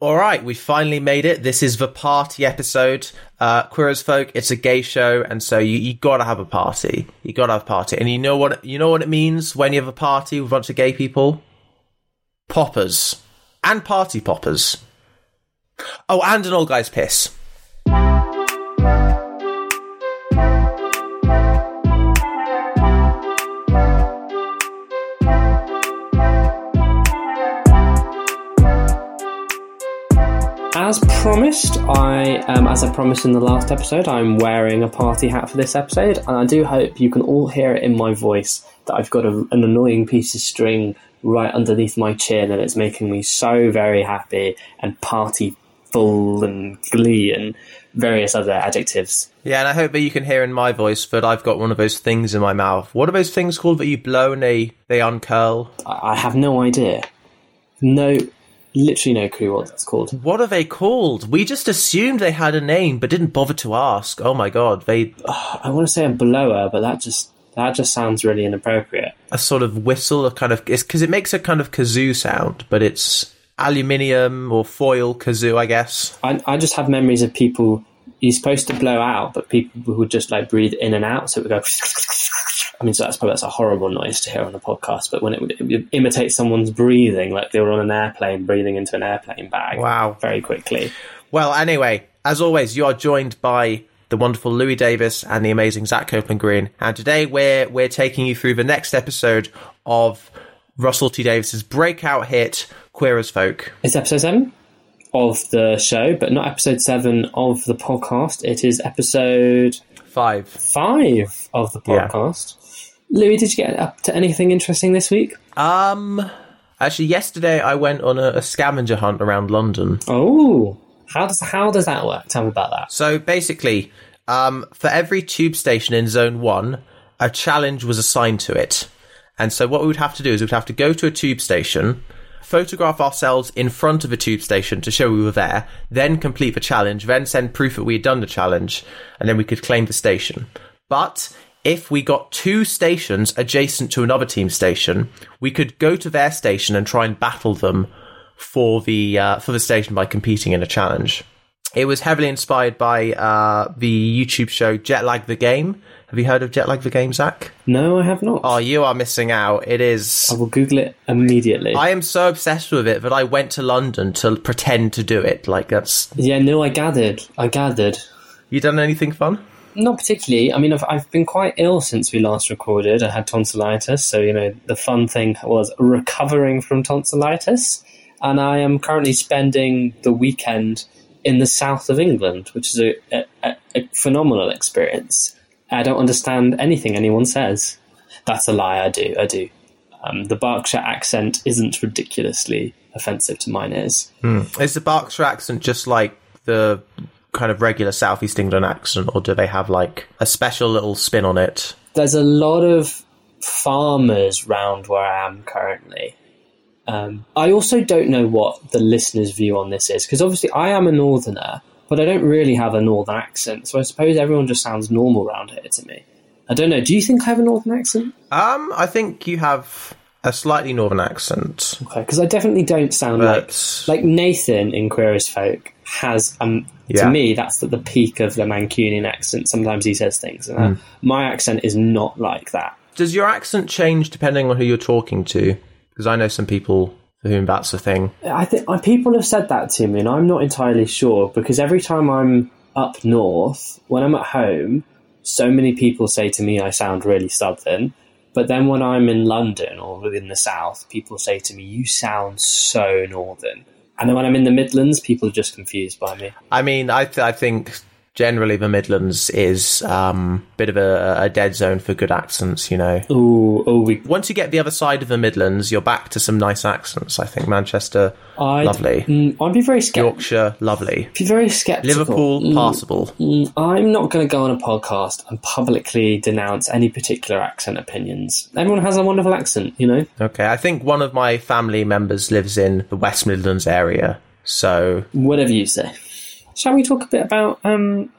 All right, we finally made it. This is the party episode. Uh, Queer as Folk, it's a gay show, and so you, you gotta have a party. You gotta have a party. And you know what you know what it means when you have a party with a bunch of gay people? Poppers. And party poppers. Oh, and an old guy's piss. Promised, I, um, as I promised in the last episode, I'm wearing a party hat for this episode, and I do hope you can all hear it in my voice that I've got a, an annoying piece of string right underneath my chin, and it's making me so very happy and party full and glee and various other adjectives. Yeah, and I hope that you can hear in my voice that I've got one of those things in my mouth. What are those things called that you blow and they, they uncurl? I, I have no idea. No, literally no clue what that's called. What are they called? We just assumed they had a name, but didn't bother to ask. Oh my god, they I want to say a blower, but that just that just sounds really inappropriate. a sort of whistle, a kind of it's because it makes a kind of kazoo sound, but it's aluminium or foil kazoo, I guess. I, I just have memories of people you're supposed to blow out, but people would just like breathe in and out, so it would go. I mean, so that's probably that's a horrible noise to hear on a podcast, but when it it would imitate someone's breathing, like they were on an airplane breathing into an airplane bag, Wow. very quickly. Well, anyway, as always, you are joined by the wonderful Louis Davies and the amazing Zac Copeland Greene, and today we're we're taking you through the next episode of Russell T Davies's breakout hit Queer as Folk. It's episode seven of the show, but not episode seven of the podcast. It is episode Five. five of the Yeah. Louis, did you get up to anything interesting this week? Um, actually, yesterday I went on a, a scavenger hunt around London. Oh, how does how does that work? Tell me about that. So basically, um, for every tube station in Zone 1, a challenge was assigned to it. And so what we would have to do is we'd have to go to a tube station, photograph ourselves in front of a tube station to show we were there, then complete the challenge, then send proof that we had done the challenge, and then we could claim the station. But if we got two stations adjacent to another team station, we could go to their station and try and battle them for the uh, for the station by competing in a challenge. It was heavily inspired by uh, the YouTube show Jetlag the Game. Have you heard of Jetlag the Game, Zac? No, I have not. Oh, you are missing out. It is. I will Google it immediately. I am so obsessed with it that I went to London to pretend to do it. Like that's. yeah, no, I gathered. I gathered. You done anything fun? Not particularly. I mean, I've, I've been quite ill since we last recorded. I had tonsillitis, so you know the fun thing was recovering from tonsillitis, and I am currently spending the weekend in the south of England, which is a, a, a, phenomenal experience. I don't understand anything anyone says. That's a lie. I do. I do. Um, the Berkshire accent isn't ridiculously offensive to mine ears. Is the Berkshire accent just like the kind of regular Southeast England accent, or do they have like a special little spin on it? there's a lot of farmers round where I am currently. Um, I also don't know what the listeners' view on this is because obviously I am a northerner, but I don't really have a northern accent. So I suppose everyone just sounds normal around here to me. I don't know. Do you think I have a northern accent? Um, I think you have a slightly northern accent. Okay, because I definitely don't sound But- like like Nathan in Queer as Folk has. Um, Yeah. To me, that's at the peak of the Mancunian accent. Sometimes he says things, and uh, my accent is not like that. Does your accent change depending on who you're talking to? Because I know some people for whom that's a thing. I think people have said that to me, and I'm not entirely sure because every time I'm up north, when I'm at home, so many people say to me I sound really southern. But then when I'm in London or within the south, people say to me, "You sound so northern." And then when I'm in the Midlands, people are just confused by me. I mean, I, th- I think generally the Midlands is um, a bit of a, a dead zone for good accents, you know. Ooh, oh, we. Once you get the other side of the Midlands, you're back to some nice accents. I think Manchester, I'd, lovely. Mm, I'd be very skeptical. Yorkshire, lovely. Be very skeptical. Liverpool, Mm, passable. mm, I'm not going to go on a podcast and publicly denounce any particular accent opinions. Everyone has a wonderful accent, you know. Okay, I think one of my family members lives in the West Midlands area, so Whatever you say. Shall we talk a bit about um,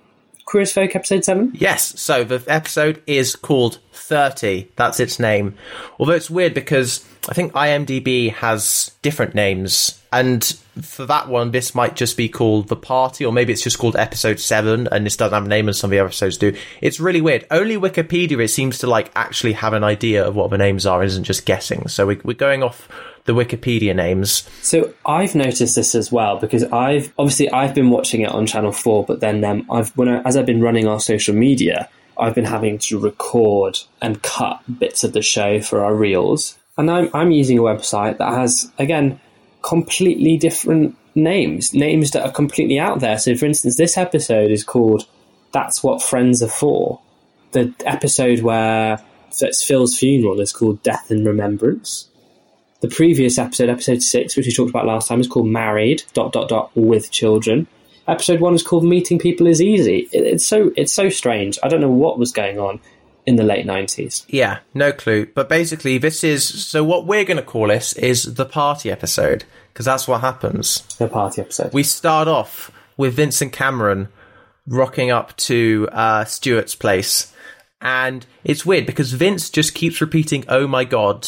Queer as Folk episode 7? Yes, so the episode is called 30. That's its name. Although it's weird because I think IMDb has different names, and for that one, this might just be called the party, or maybe it's just called episode seven, and this doesn't have a name, and some of the episodes do. It's really weird. Only Wikipedia it seems to like actually have an idea of what the names are, isn't just guessing. So we, we're going off the Wikipedia names. So I've noticed this as well because I've obviously I've been watching it on Channel Four, but then um, I've when I, as I've been running our social media, I've been having to record and cut bits of the show for our reels, and I'm I'm using a website that has again completely different names, names that are completely out there. So, for instance, this episode is called "That's What Friends Are For." The episode where so it's Phil's funeral is called "Death and Remembrance." The previous episode, episode six, which we talked about last time, is called "Married." Dot dot dot with children. Episode one is called "Meeting People is Easy." It, it's so it's so strange. I don't know what was going on in the late nineties. Yeah, no clue. But basically, this is so. What we're going to call this is the party episode because that's what happens. The party episode. We start off with Vincent Cameron rocking up to uh, Stuart's place, and it's weird because Vince just keeps repeating, "Oh my god,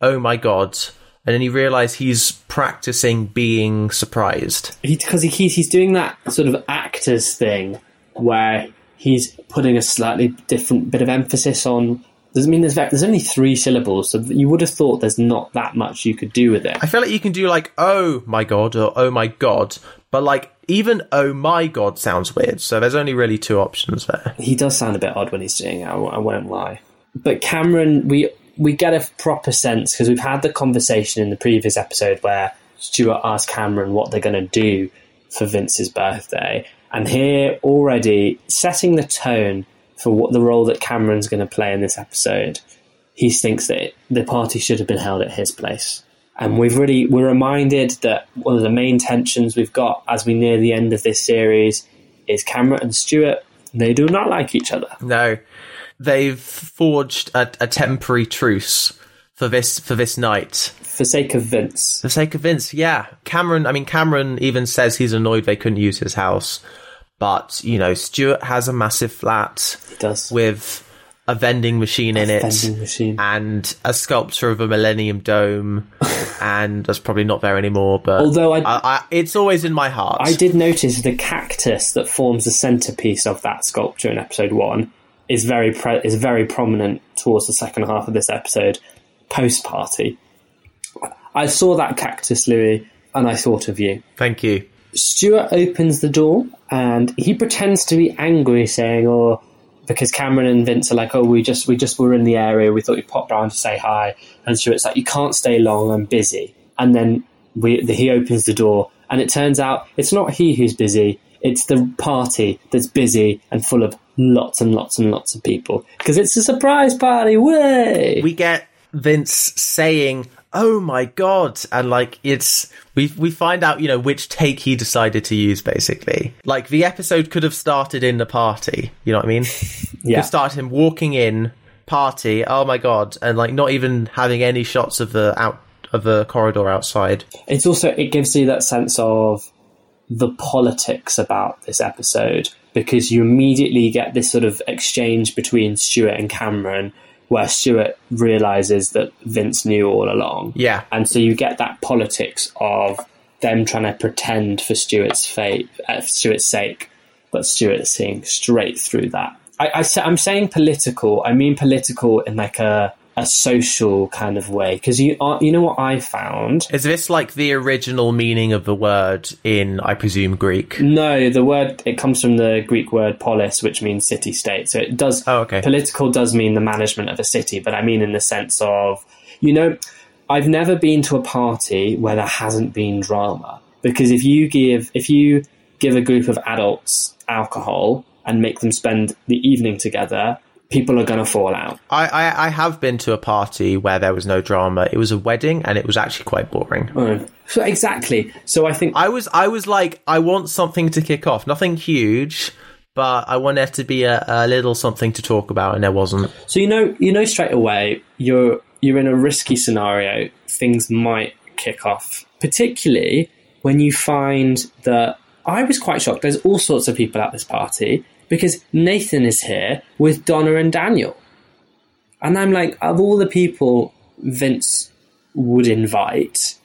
oh my god." And then you realise he's practicing being surprised. because he, he's he's doing that sort of actors thing where he's putting a slightly different bit of emphasis on. Doesn't mean there's there's only three syllables, so you would have thought there's not that much you could do with it. I feel like you can do like "Oh my god" or "Oh my god," but like even "Oh my god" sounds weird. So there's only really two options there. He does sound a bit odd when he's doing it. I, I won't lie. But Cameron, we we get a proper sense because we've had the conversation in the previous episode where Stuart asked Cameron what they're going to do for Vince's birthday, and here already setting the tone for what the role that Cameron's going to play in this episode. He thinks that the party should have been held at his place. And we've really we're reminded that one of the main tensions we've got as we near the end of this series is Cameron and Stuart. They do not like each other. No, they've forged a, a temporary truce for this for this night. For sake of Vince. For sake of Vince, yeah. Cameron, I mean, Cameron even says he's annoyed they couldn't use his house. But, you know, Stuart has a massive flat He does. with a vending machine in it machine. and a sculpture of a Millennium Dome. and that's probably not there anymore, but Although I- I, it's always in my heart. I did notice the cactus that forms the centerpiece of that sculpture in episode one is very pre- is very prominent towards the second half of this episode, post party. I saw that cactus, Louis, and I thought of you. Thank you. Stuart opens the door and he pretends to be angry, saying, "Oh." Because Cameron and Vince are like, oh, we just we just were in the area. We thought we'd pop round to say hi. And Stuart's like, you can't stay long. I'm busy. And then we the, he opens the door, and it turns out it's not he who's busy. It's the party that's busy and full of lots and lots and lots of people because it's a surprise party. Way we get Vince saying, "Oh my god!" and like it's we we find out you know which take he decided to use. Basically, like the episode could have started in the party. You know what I mean? yeah. Could start him walking in party. Oh my god! And like not even having any shots of the out of the corridor outside. it's also it gives you that sense of the politics about this episode because you immediately get this sort of exchange between Stuart and Cameron where Stuart realizes that Vince knew all along. Yeah. And so you get that politics of them trying to pretend for Stuart's fate, uh, Stuart's sake, but Stuart seeing straight through that. I, I, I'm saying political. I mean political in like a a social kind of way because you are, you know what I found Is this like the original meaning of the word in, I presume, Greek? No, the word it comes from the Greek word polis, which means city state. So it does. Oh, okay. Political does mean the management of a city, but I mean in the sense of, you know, I've never been to a party where there hasn't been drama because if you give if you give a group of adults alcohol and make them spend the evening together, people are going to fall out. I, I I have been to a party where there was no drama. It was a wedding, and it was actually quite boring. Oh, so exactly. So I think I was I was like, I want something to kick off. Nothing huge, but I want there to be a, a little something to talk about, and there wasn't. So you know, you know straight away you're you're in a risky scenario. Things might kick off, particularly when you find that I was quite shocked. There's all sorts of people at this party because Nathan is here with Donna and Daniel, and I'm like, of all the people Vince would invite,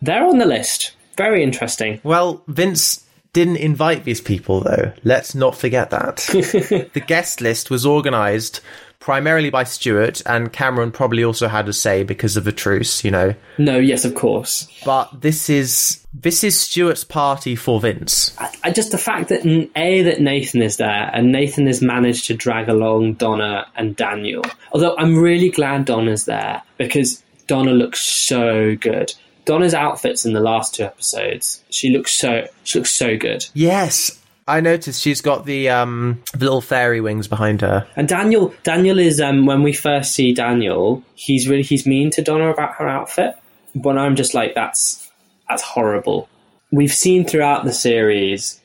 they're on the list. Very interesting. Well, Vince didn't invite these people, though. Let's not forget that. the guest list was organised primarily by Stuart, and Cameron probably also had a say because of the truce, you know. No, yes, of course. But this is this is Stuart's party for Vince. I, I just the fact that a that Nathan is there, and Nathan has managed to drag along Donna and Daniel. Although I'm really glad Donna's there because Donna looks so good. Donna's outfits in the last two episodes, she looks so she looks so good. Yes, I noticed she's got the um the little fairy wings behind her. And Daniel Daniel is um when we first see Daniel, he's really he's mean to Donna about her outfit. But I'm just like that's that's horrible. We've seen throughout the series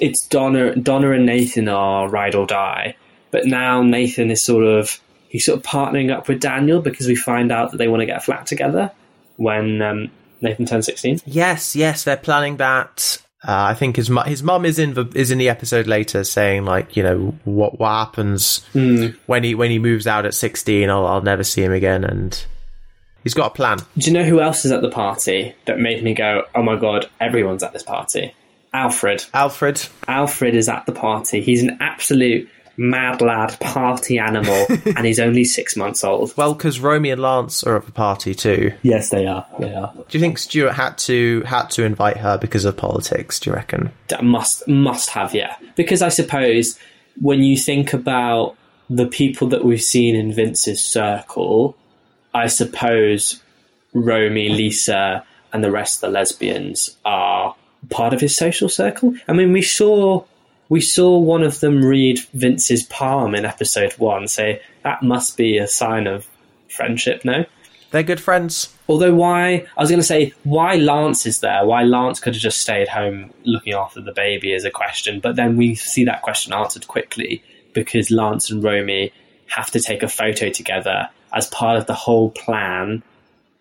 it's Donna Donna and Nathan are ride or die. But now Nathan is sort of he's sort of partnering up with Daniel because we find out that they want to get a flat together when um, Nathan turns sixteen. Yes, yes, they're planning that. Uh, I think his mu- his mum is in the is in the episode later saying like you know what what happens when he when he moves out at sixteen I'll I'll never see him again and he's got a plan. Do you know who else is at the party that made me go, oh my god, everyone's at this party? Alfred. Alfred, Alfred is at the party. He's an absolute mad lad, party animal, and he's only six months old. well, because Romy and Lance are at the party too. Yes, they are. They are. Do you think Stuart had to had to invite her because of politics? Do you reckon? That must must have, yeah. Because I suppose when you think about the people that we've seen in Vince's circle, I suppose Romy, Lisa, and the rest of the lesbians are part of his social circle. I mean, we saw we saw one of them read Vince's palm in episode one, say that must be a sign of friendship, no? They're good friends. Although why I was going to say why Lance is there, why Lance could have just stayed home looking after the baby is a question, but then we see that question answered quickly because Lance and Romy have to take a photo together as part of the whole plan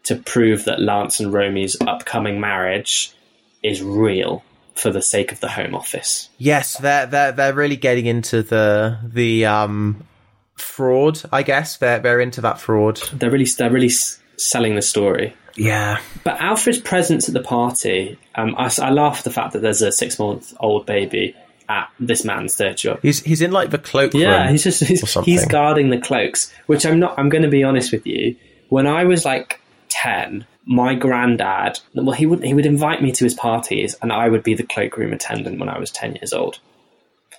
to prove that Lance and Romy's upcoming marriage is real for the sake of the Home Office. Yes, they're they're they're really getting into the the um fraud. I guess they're they're into that fraud. They're really they're really s- selling the story. Yeah, But Alfred's presence at the party, um, I, I laugh at the fact that there's a six month old baby at this man's third job. he's he's in like the cloakroom. Yeah, he's just he's, he's guarding the cloaks. Which I'm not. I'm going to be honest with you. When I was like ten, my granddad, well, he would he would invite me to his parties, and I would be the cloakroom attendant when I was ten years old.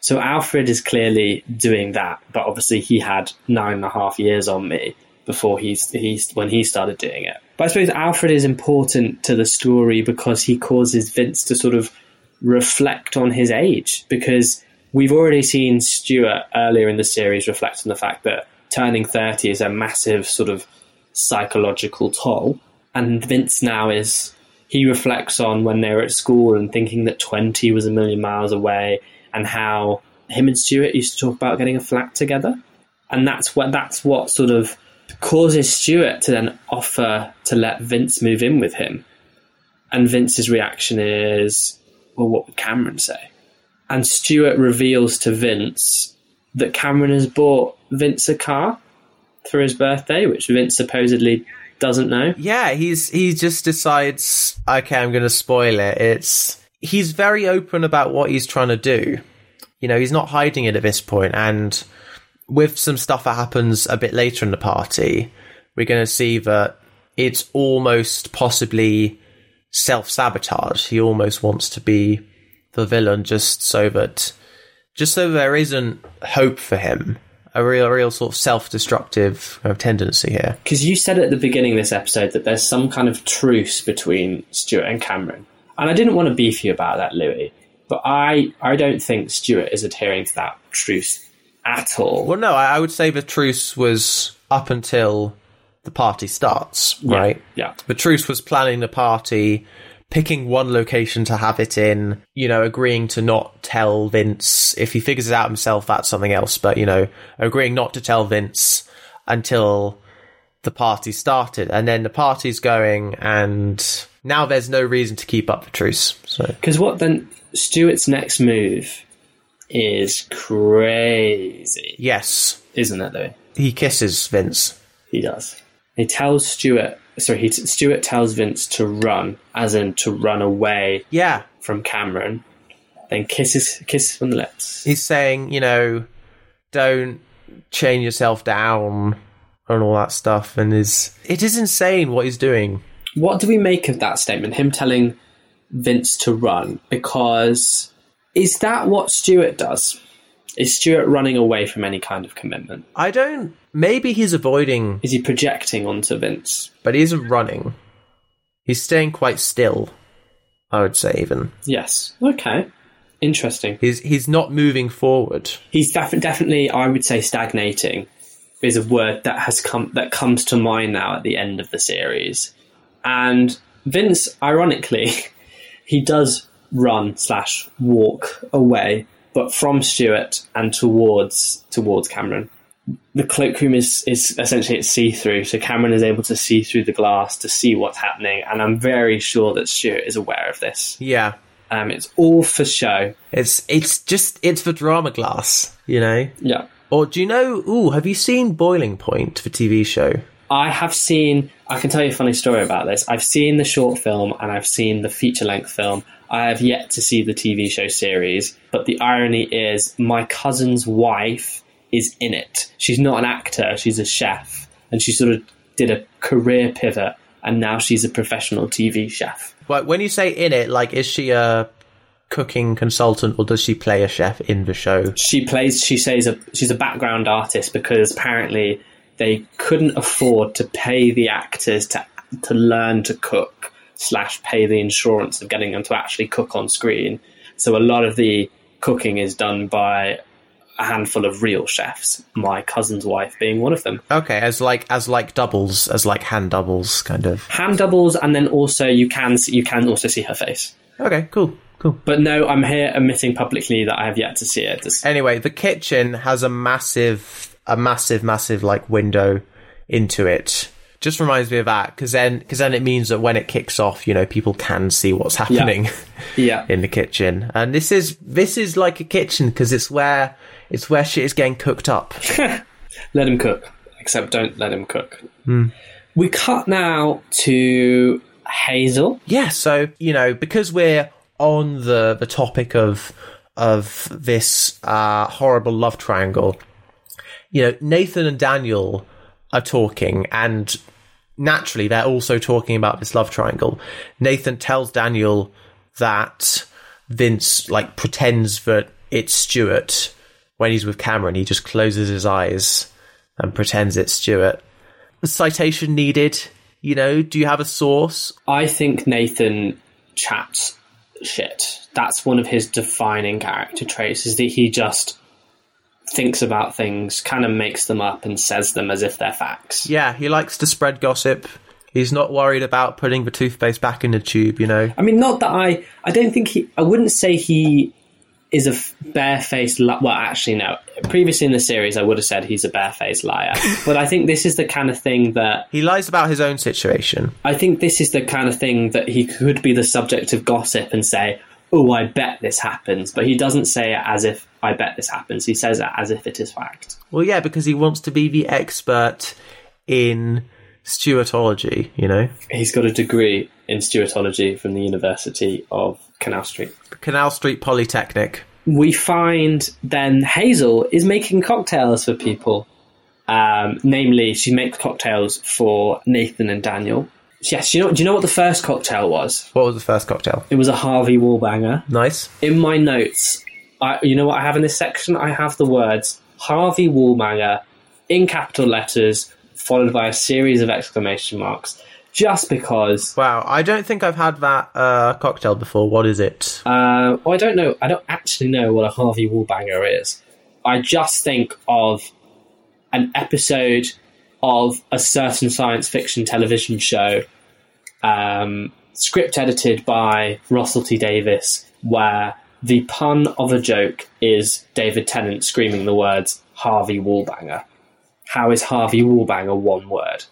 So Alfred is clearly doing that, but obviously he had nine and a half years on me before he's he's when he started doing it. But I suppose Alfred is important to the story because he causes Vince to sort of reflect on his age because we've already seen Stuart earlier in the series reflect on the fact that turning 30 is a massive sort of psychological toll. And Vince now is he reflects on when they were at school and thinking that 20 was a million miles away and how him and Stuart used to talk about getting a flat together. And that's what that's what sort of causes Stuart to then offer to let Vince move in with him. And Vince's reaction is well what would Cameron say? And Stuart reveals to Vince that Cameron has bought Vince a car for his birthday which Vince supposedly doesn't know Yeah, he's he just decides, okay, I'm going to spoil it. It's he's very open about what he's trying to do. You know, he's not hiding it at this point, and with some stuff that happens a bit later in the party, we're going to see that it's almost possibly self sabotage. He almost wants to be the villain just so that just so there isn't hope for him. A real, real sort of self-destructive kind of tendency here. Because you said at the beginning of this episode that there's some kind of truce between Stuart and Cameron. And I didn't want to beef you about that, Louis. But I, I don't think Stuart is adhering to that truce at all. Well, no, I I would say the truce was up until the party starts, right? Yeah. The truce was planning the party, picking one location to have it in, you know, agreeing to not tell Vince. If he figures it out himself, that's something else. But, you know, agreeing not to tell Vince until the party started. And then the party's going, and now there's no reason to keep up the truce. So, Because what then? Stuart's next move is crazy, yes, isn't it, Louis? he kisses Vince. He does. He tells Stuart sorry, he, Stuart tells Vince to run, as in to run away Yeah, from Cameron. Then kisses kisses on the lips. he's saying, you know, don't chain yourself down and all that stuff. And is it is insane what he's doing. What do we make of that statement? Him telling Vince to run because is that what Stuart does? Is Stuart running away from any kind of commitment? I don't. Maybe he's avoiding, Is he projecting onto Vince? but he isn't running. He's staying quite still. I would say even Yes. Okay. Interesting. he's he's not moving forward. He's def- definitely, I would say, stagnating. Is a word that has come that comes to mind now at the end of the series, and Vince, ironically, he does run slash walk away, but from Stuart and towards towards Cameron. The cloakroom is is essentially it's see through, so Cameron is able to see through the glass to see what's happening, and I'm very sure that Stuart is aware of this. Yeah, Um, it's all for show. it's it's just it's for drama glass, you know. Yeah. Or do you know? Ooh, have you seen Boiling Point, the TV show? I have seen. I can tell you a funny story about this. I've seen the short film and I've seen the feature length film. I have yet to see the TV show series, but the irony is my cousin's wife is in it. She's not an actor, she's a chef, and she sort of did a career pivot and now she's a professional TV chef. But when you say in it, like, is she a cooking consultant or does she play a chef in the show? She plays she says a she's a background artist because apparently they couldn't afford to pay the actors to to learn to cook slash pay the insurance of getting them to actually cook on screen. So a lot of the cooking is done by a handful of real chefs. My cousin's wife being one of them. Okay, as like as like doubles, as like hand doubles, kind of. Hand doubles, and then also you can you can also see her face. Okay, cool, cool. But no, I'm here admitting publicly that I have yet to see it. It's- Anyway, the kitchen has a massive, a massive, massive like window into it. Just reminds me of that because then, because then it means that when it kicks off, you know, people can see what's happening yeah. in the kitchen. And this is this is like a kitchen because it's where it's where shit is getting cooked up. let him cook. Except don't let him cook. We cut now to Hazel. Yeah, so you know, because we're on the the topic of of this uh, horrible love triangle, you know, Nathan and Daniel are talking, and naturally, they're also talking about this love triangle. Nathan tells Daniel that Vince like pretends that it's Stuart when he's with Cameron. He just closes his eyes and pretends it's Stuart. Citation needed. You know, do you have a source? I think Nathan chats shit. That's one of his defining character traits is that he just thinks about things, kind of makes them up and says them as if they're facts. Yeah, he likes to spread gossip. He's not worried about putting the toothpaste back in the tube, you know. I mean, not that I, I don't think he, I wouldn't say he is a f- barefaced, li- well, actually, no. Previously in the series, I would have said he's a barefaced liar. but I think this is the kind of thing that, He lies about his own situation. I think this is the kind of thing that he could be the subject of gossip and say, oh, I bet this happens. But he doesn't say it as if I bet this happens. He says it as if it is fact. Well, yeah, because he wants to be the expert in Stuartology, you know. He's got a degree in Stuartology from the University of Canal Street. Canal Street Polytechnic. we find then Hazel is making cocktails for people. Um, namely, she makes cocktails for Nathan and Daniel. Yes, you know, do you know what the first cocktail was? What was the first cocktail? It was a Harvey Wallbanger. Nice. In my notes, I, you know what I have in this section? I have the words Harvey Wallbanger in capital letters, followed by a series of exclamation marks, just because. Wow, I don't think I've had that uh, cocktail before. What is it? Uh, I don't know. I don't actually know what a Harvey Wallbanger is. I just think of an episode of a certain science fiction television show, um, script edited by Russell T Davies, where the pun of a joke is David Tennant screaming the words Harvey Wallbanger. How is Harvey Wallbanger one word?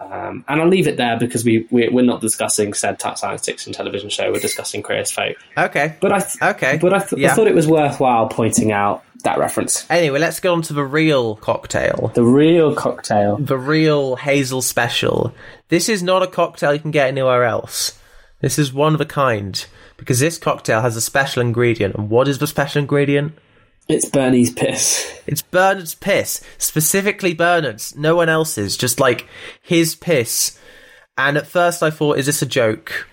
Um, and I'll leave it there because we, we we're not discussing said science fiction television show. We're discussing Queer as Folk. Okay. But I th- Okay. But I, th- Yeah. I thought it was worthwhile pointing out that reference. Anyway, let's go on to the real cocktail. The real cocktail. The real Hazel special. This is not a cocktail you can get anywhere else. This is one of a kind because this cocktail has a special ingredient. And what is the special ingredient? It's Bernie's piss. It's Bernard's piss, specifically Bernard's, no one else's, just like his piss. And at first I thought, is this a joke?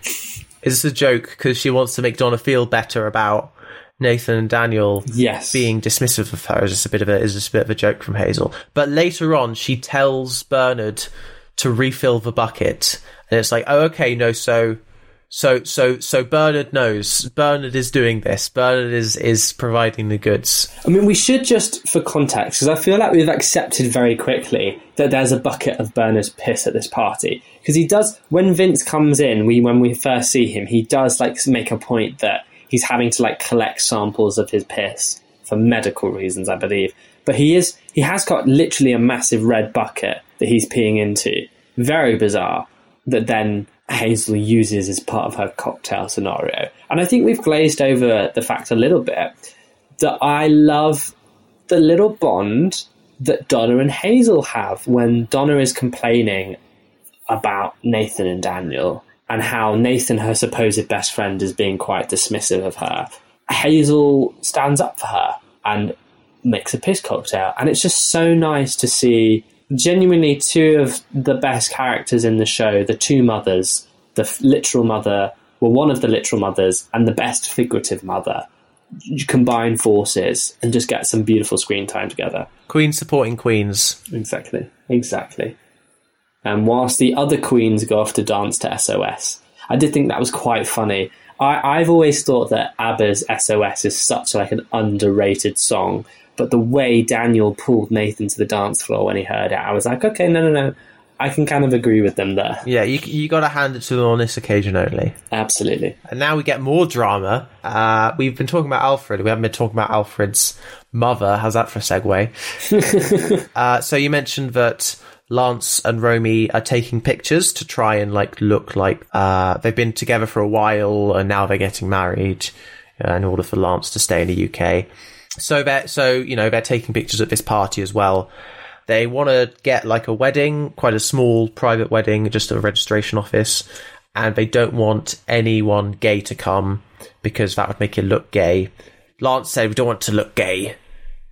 Is this a joke because she wants to make Donna feel better about Nathan and Daniel Yes. being dismissive of her? Is this a bit of a is this a bit of a joke from Hazel? But later on, she tells Bernard to refill the bucket, and it's like, oh, okay, no, so. So so so Bernard knows. Bernard is doing this. Bernard is is providing the goods. I mean, we should just, for context, because I feel like we've accepted very quickly that there's a bucket of Bernard's piss at this party. Because he does, when Vince comes in, we when we first see him, he does like make a point that he's having to like collect samples of his piss for medical reasons, I believe. But he is, he has got literally a massive red bucket that he's peeing into. Very bizarre. That then Hazel uses as part of her cocktail scenario. And I think we've glazed over the fact a little bit that I love the little bond that Donna and Hazel have when Donna is complaining about Nathan and Daniel and how Nathan, her supposed best friend, is being quite dismissive of her. Hazel stands up for her and makes a piss cocktail. And it's just so nice to see genuinely two of the best characters in the show, the two mothers, the literal mother, well, one of the literal mothers, and the best figurative mother, combine forces and just get some beautiful screen time together. Queen supporting queens. Exactly. Exactly. And whilst the other queens go off to dance to SOS, I did think that was quite funny. I, I've always thought that ABBA's SOS is such like an underrated song, but the way Daniel pulled Nathan to the dance floor when he heard it, I was like, okay, no, no, no, I can kind of agree with them there. Yeah, you you got to hand it to them on this occasion only. Absolutely. And now we get more drama. Uh, we've been talking about Alfred. We haven't been talking about Alfred's mother. How's that for a segue? uh, so you mentioned that Lance and Romy are taking pictures to try and like look like uh, they've been together for a while and now they're getting married uh, in order for Lance to stay in the UK. So they're so you know they're taking pictures at this party as well. They want to get like a wedding, quite a small private wedding, just a registration office, and they don't want anyone gay to come because that would make it look gay. Lance said we don't want to look gay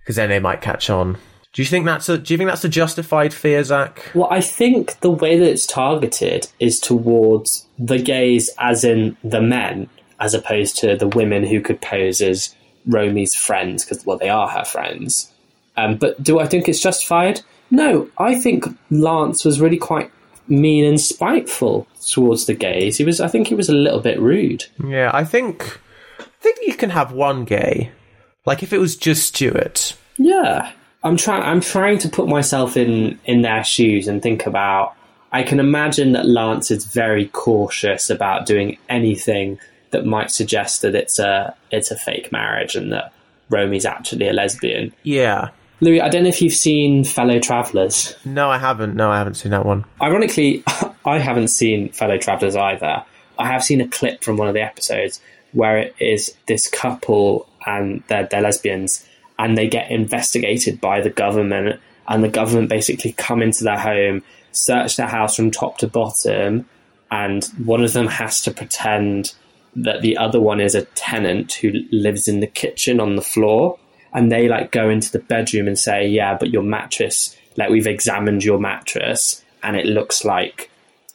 because then they might catch on. Do you think that's a Do you think that's a justified fear, Zac? Well, I think the way that it's targeted is towards the gays, as in the men, as opposed to the women who could pose as Romy's friends, because, well, they are her friends. Um, but do I think it's justified? No, I think Lance was really quite mean and spiteful towards the gays. He was, I think, he was a little bit rude. Yeah, I think I think you can have one gay. Like if it was just Stuart. Yeah, I'm trying. I'm trying to put myself in in their shoes and think about. I can imagine that Lance is very cautious about doing anything that might suggest that it's a it's a fake marriage and that Romy's actually a lesbian. Yeah. Louis, I don't know if you've seen Fellow Travelers. No, I haven't. No, I haven't seen that one. Ironically, I haven't seen Fellow Travelers either. I have seen a clip from one of the episodes where it is this couple and they're, they're lesbians and they get investigated by the government and the government basically come into their home, search their house from top to bottom, and one of them has to pretend that the other one is a tenant who lives in the kitchen on the floor and they like go into the bedroom and say, "Yeah, but your mattress, like we've examined your mattress, and it looks like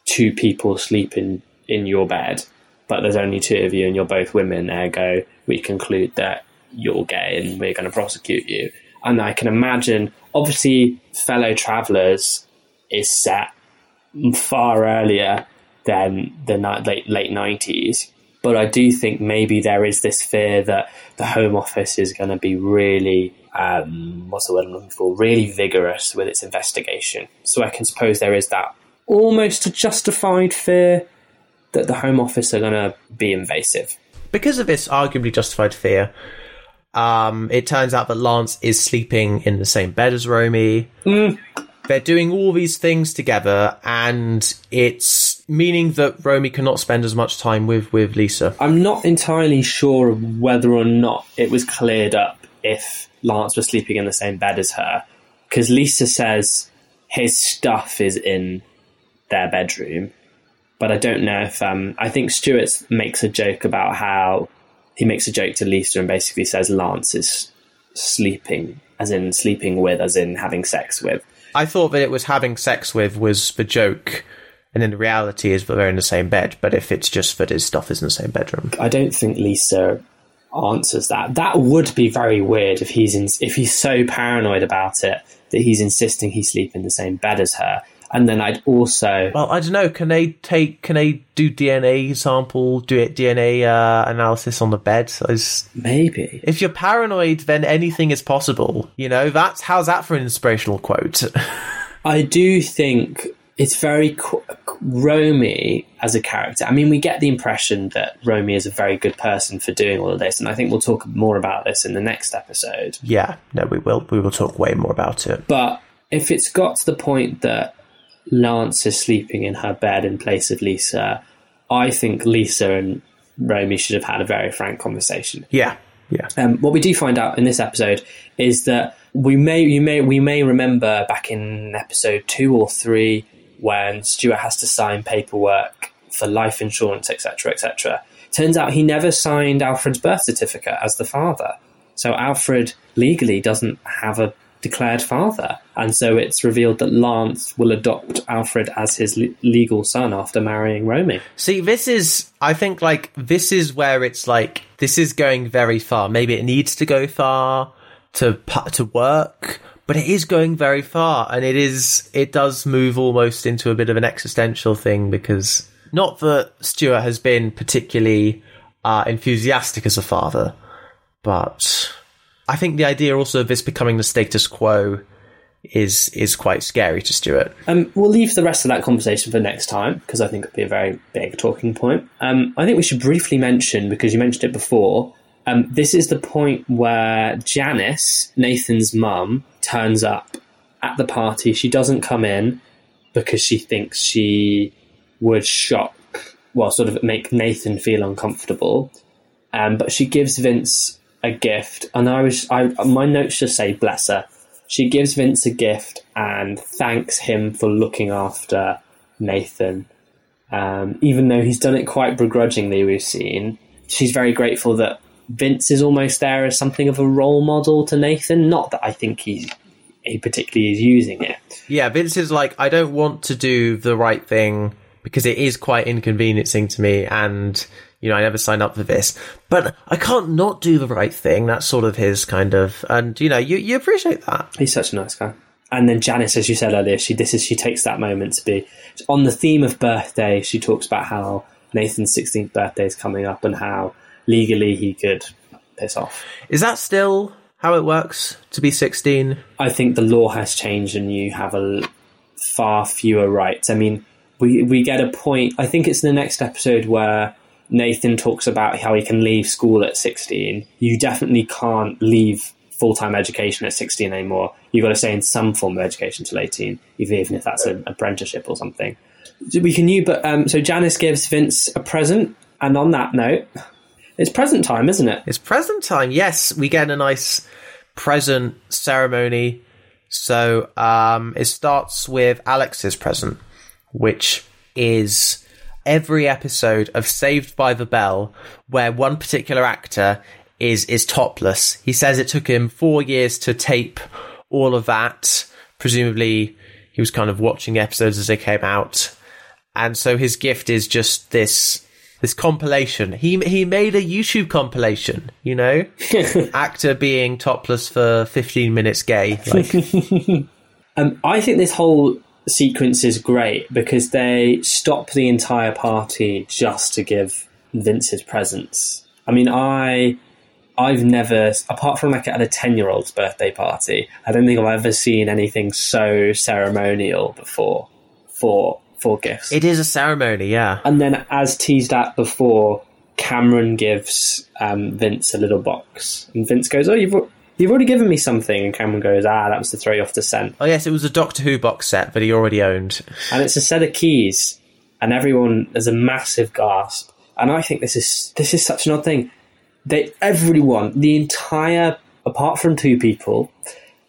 two people sleep in in your bed, but there's only two of you, and you're both women. Ergo, we conclude that you're gay, and we're going to prosecute you." And I can imagine, obviously, fellow travelers is set far earlier than the late late nineties. But I do think maybe there is this fear that the Home Office is going to be really, um, what's the word I'm looking for, really vigorous with its investigation. So I can suppose there is that almost a justified fear that the Home Office are going to be invasive. Because of this arguably justified fear, um, it turns out that Lance is sleeping in the same bed as Romy. They're doing all these things together, and it's meaning that Romy cannot spend as much time with, with Lisa. I'm not entirely sure whether or not it was cleared up if Lance was sleeping in the same bed as her because Lisa says his stuff is in their bedroom, but I don't know if um, I think Stuart makes a joke about how he makes a joke to Lisa and basically says Lance is sleeping, as in sleeping with, as in having sex with. I thought that it was having sex with was the joke, and then the reality is that they're in the same bed. But if it's just that his stuff is in the same bedroom, I don't think Lisa answers that. That would be very weird if he's in, if he's so paranoid about it that he's insisting he sleep in the same bed as her. And then I'd also well, I don't know. Can they take? Can they do DNA sample? Do it DNA uh, analysis on the bed? So maybe if you're paranoid, then anything is possible. You know, that's how's that for an inspirational quote? I do think it's very qu- Romy as a character. I mean, we get the impression that Romy is a very good person for doing all of this, and I think we'll talk more about this in the next episode. yeah, no, we will. We will talk way more about it. But if it's got to the point that Lance is sleeping in her bed in place of Lisa, I think Lisa and Romy should have had a very frank conversation. Yeah, yeah. Um, what we do find out in this episode is that we may, you may, we may remember back in episode two or three when Stuart has to sign paperwork for life insurance, etc., etc. Turns out he never signed Alfred's birth certificate as the father, so Alfred legally doesn't have a declared father, and so it's revealed that Lance will adopt Alfred as his le- legal son after marrying Romy. See, this is, I think, like, this is where it's like, this is going very far. Maybe it needs to go far to, to work, but it is going very far. And it is, it does move almost into a bit of an existential thing because not that Stuart has been particularly uh, enthusiastic as a father, but I think the idea also of this becoming the status quo is is quite scary to Stuart. Um, we'll leave the rest of that conversation for next time because I think it'll be a very big talking point. Um, I think we should briefly mention because you mentioned it before. Um, this is the point where Janice, Nathan's mum, turns up at the party. She doesn't come in because she thinks she would shock, well, sort of make Nathan feel uncomfortable. Um, but she gives Vince a gift, and I was, I my notes just say bless her. She gives Vince a gift and thanks him for looking after Nathan. Um, even though he's done it quite begrudgingly, we've seen. She's very grateful that Vince is almost there as something of a role model to Nathan. Not that I think he he particularly is using it. Yeah, Vince is like, I don't want to do the right thing because it is quite inconveniencing to me and, you know, I never signed up for this. But I can't not do the right thing. That's sort of his kind of, and, you know, you, you appreciate that. He's such a nice guy. And then Janice, as you said earlier, she this is she takes that moment to be on the theme of birthday. She talks about how Nathan's 16th birthday is coming up and how legally he could piss off. Is that still how it works to be 16? I think the law has changed and you have a far fewer rights. I mean, we we get a point. I think it's in the next episode where Nathan talks about how he can leave school at 16. You definitely can't leave full time education at 16 anymore. You've got to stay in some form of education till 18, even if that's an apprenticeship or something. So We can you, but um, so Janice gives Vince a present, and on that note, it's present time, isn't it? It's present time. Yes, we get a nice present ceremony. So um, it starts with Alex's present, which is every episode of Saved by the Bell where one particular actor is is topless. He says it took him four years to tape all of that. Presumably, he was kind of watching episodes as they came out, and so his gift is just this this compilation. He he made a YouTube compilation, you know, actor being topless for fifteen minutes, gay. Like, Um, I think this whole sequence is great because they stop the entire party just to give Vince his presents. I mean, I I've never, apart from like at a ten year old's birthday party, I don't think I've ever seen anything so ceremonial before for for gifts. it is a ceremony, yeah. and then, as teased at before, Cameron gives um, Vince a little box, and Vince goes, "Oh, you've." You've already given me something, and Cameron goes, "Ah, that was to throw you off the scent." Oh yes, it was a Doctor Who box set that he already owned. and it's a set of keys, and everyone there's a massive gasp. And I think this is this is such an odd thing. They everyone, the entire apart from two people,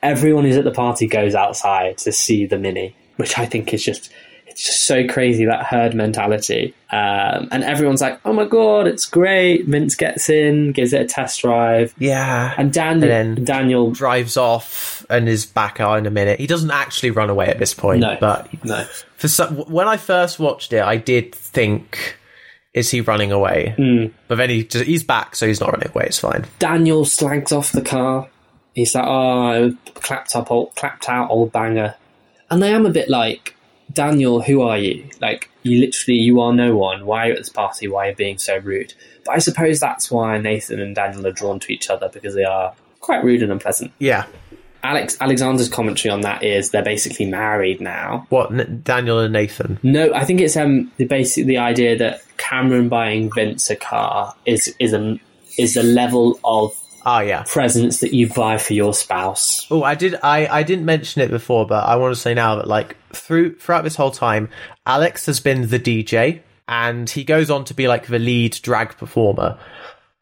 everyone who's at the party goes outside to see the mini, which I think is just it's just so crazy that herd mentality. Um, and everyone's like, "Oh my god, it's great!" Vince gets in, gives it a test drive, Yeah. and Daniel And then- Daniel drives off and is back out in a minute. He doesn't actually run away at this point, no, but no, for some, when I first watched it, I did think, is he running away? Hmm. But then he just, he's back, so he's not running away. It's fine. Daniel slags off the car. He's like, "Oh, clapped up, old, clapped out, old banger." And I am a bit like, Daniel, who are you? Like, you literally, you are no one. Why are you at this party? Why are you being so rude? But I suppose that's why Nathan and Daniel are drawn to each other because they are quite rude and unpleasant. Yeah. Alex Alexander's commentary on that is they're basically married now. What N- Daniel and Nathan? No, I think it's um the basic the idea that Cameron buying Vince a car is is a is a level of Ah, yeah. presents that you buy for your spouse. Oh, I did. I, I didn't mention it before, but I want to say now that like through throughout this whole time, Alex has been the DJ, and he goes on to be like the lead drag performer.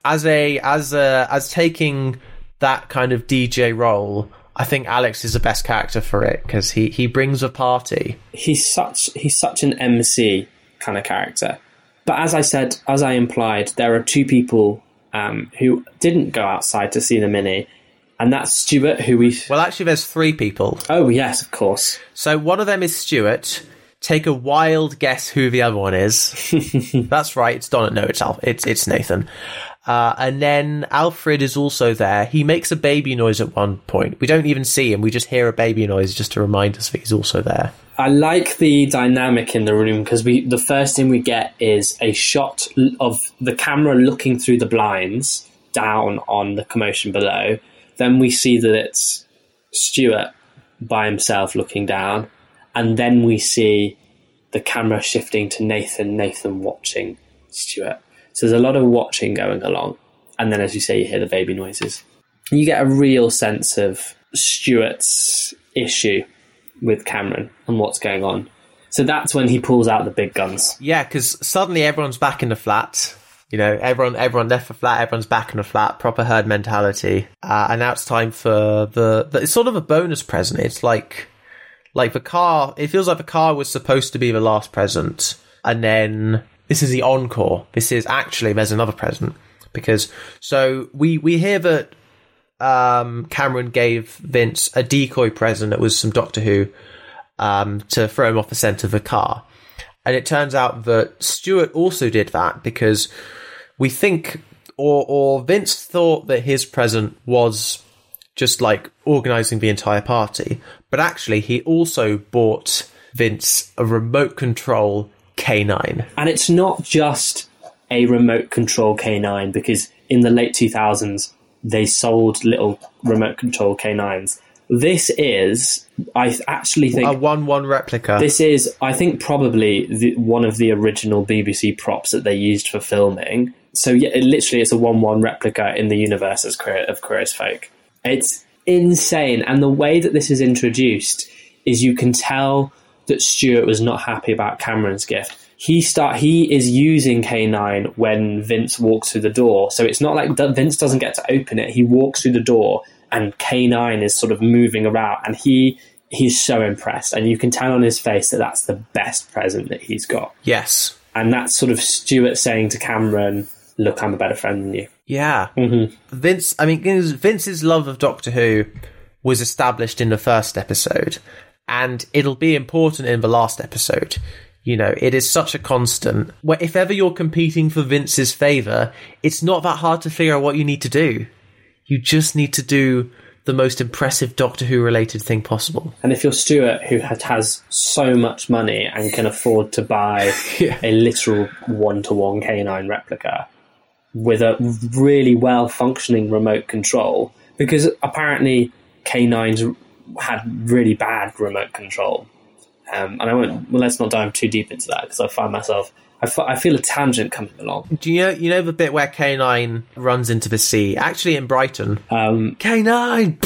As a as a as taking that kind of DJ role, I think Alex is the best character for it because he he brings a party. He's such he's such an MC kind of character. But as I said, as I implied, there are two people um, who didn't go outside to see the mini, and that's Stuart, who we. Well, actually, there's three people. Oh yes, of course. So one of them is Stuart. Take a wild guess who the other one is. That's right. It's Don. No, it's Al. It's it's Nathan. Uh, and then Alfred is also there. He makes a baby noise at one point. We don't even see him. We just hear a baby noise just to remind us that he's also there. I like the dynamic in the room because we the first thing we get is a shot of the camera looking through the blinds down on the commotion below. Then we see that it's Stuart by himself looking down, and then we see the camera shifting to Nathan. Nathan watching Stuart. So there's a lot of watching going along, and then as you say, you hear the baby noises. You get a real sense of Stuart's issue with Cameron and what's going on. So that's when he pulls out the big guns. Yeah, because suddenly everyone's back in the flat. You know, everyone everyone left the flat. Everyone's back in the flat. Proper herd mentality. Uh, and now it's time for the, the. It's sort of a bonus present. It's like like the car. It feels like the car was supposed to be the last present, and then this is the encore. This is actually there's another present because so we we hear that um, Cameron gave Vince a decoy present that was some Doctor Who um, to throw him off the scent of the car. And it turns out that Stuart also did that because we think, or, or Vince thought that his present was just like organizing the entire party. But actually, he also bought Vince a remote control K9. And it's not just a remote control K9 because in the late 2000s they sold little remote control K9s. This is, I actually think, A 1 1 replica. This is, I think, probably the, one of the original BBC props that they used for filming. So yeah, it literally it's a one-one replica in the universe as Queer, of Queer Folk. It's insane, and the way that this is introduced is you can tell that Stuart was not happy about Cameron's gift. He start he is using K9 when Vince walks through the door, so it's not like Vince doesn't get to open it. He walks through the door, and K9 is sort of moving around, and he he's so impressed, and you can tell on his face that that's the best present that he's got, yes. and that's sort of Stuart saying to Cameron, "Look, I'm a better friend than you." Yeah. Mm-hmm. Vince, I mean, Vince's love of Doctor Who was established in the first episode, and it'll be important in the last episode. You know, it is such a constant. Where if ever you're competing for Vince's favour, it's not that hard to figure out what you need to do. You just need to do the most impressive Doctor Who related thing possible. And if you're Stuart, who had, has so much money and can afford to buy Yeah. a literal one-to-one K9 replica with a really well-functioning remote control, because apparently K9s had really bad remote control. Um, and I won't. Well, let's not dive too deep into that because I find myself. I, f- I feel a tangent coming along. Do you know you know the bit where K nine runs into the sea? Actually, in Brighton, Um, K nine.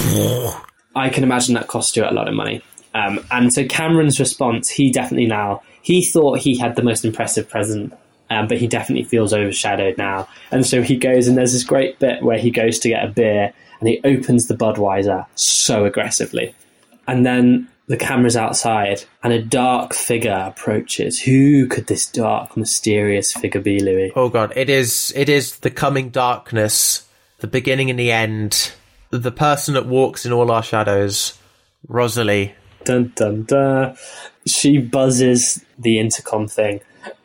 I can imagine that cost Stuart a lot of money. Um, and so Cameron's response, he definitely now he thought he had the most impressive present um, but he definitely feels overshadowed now. And so he goes, and there's this great bit where he goes to get a beer and he opens the Budweiser so aggressively. And then the camera's outside and a dark figure approaches. Who could this dark, mysterious figure be, Louis? Oh god, it is it is the coming darkness, the beginning and the end. The person that walks in all our shadows, Rosalie. Dun dun dun. She buzzes the intercom thing,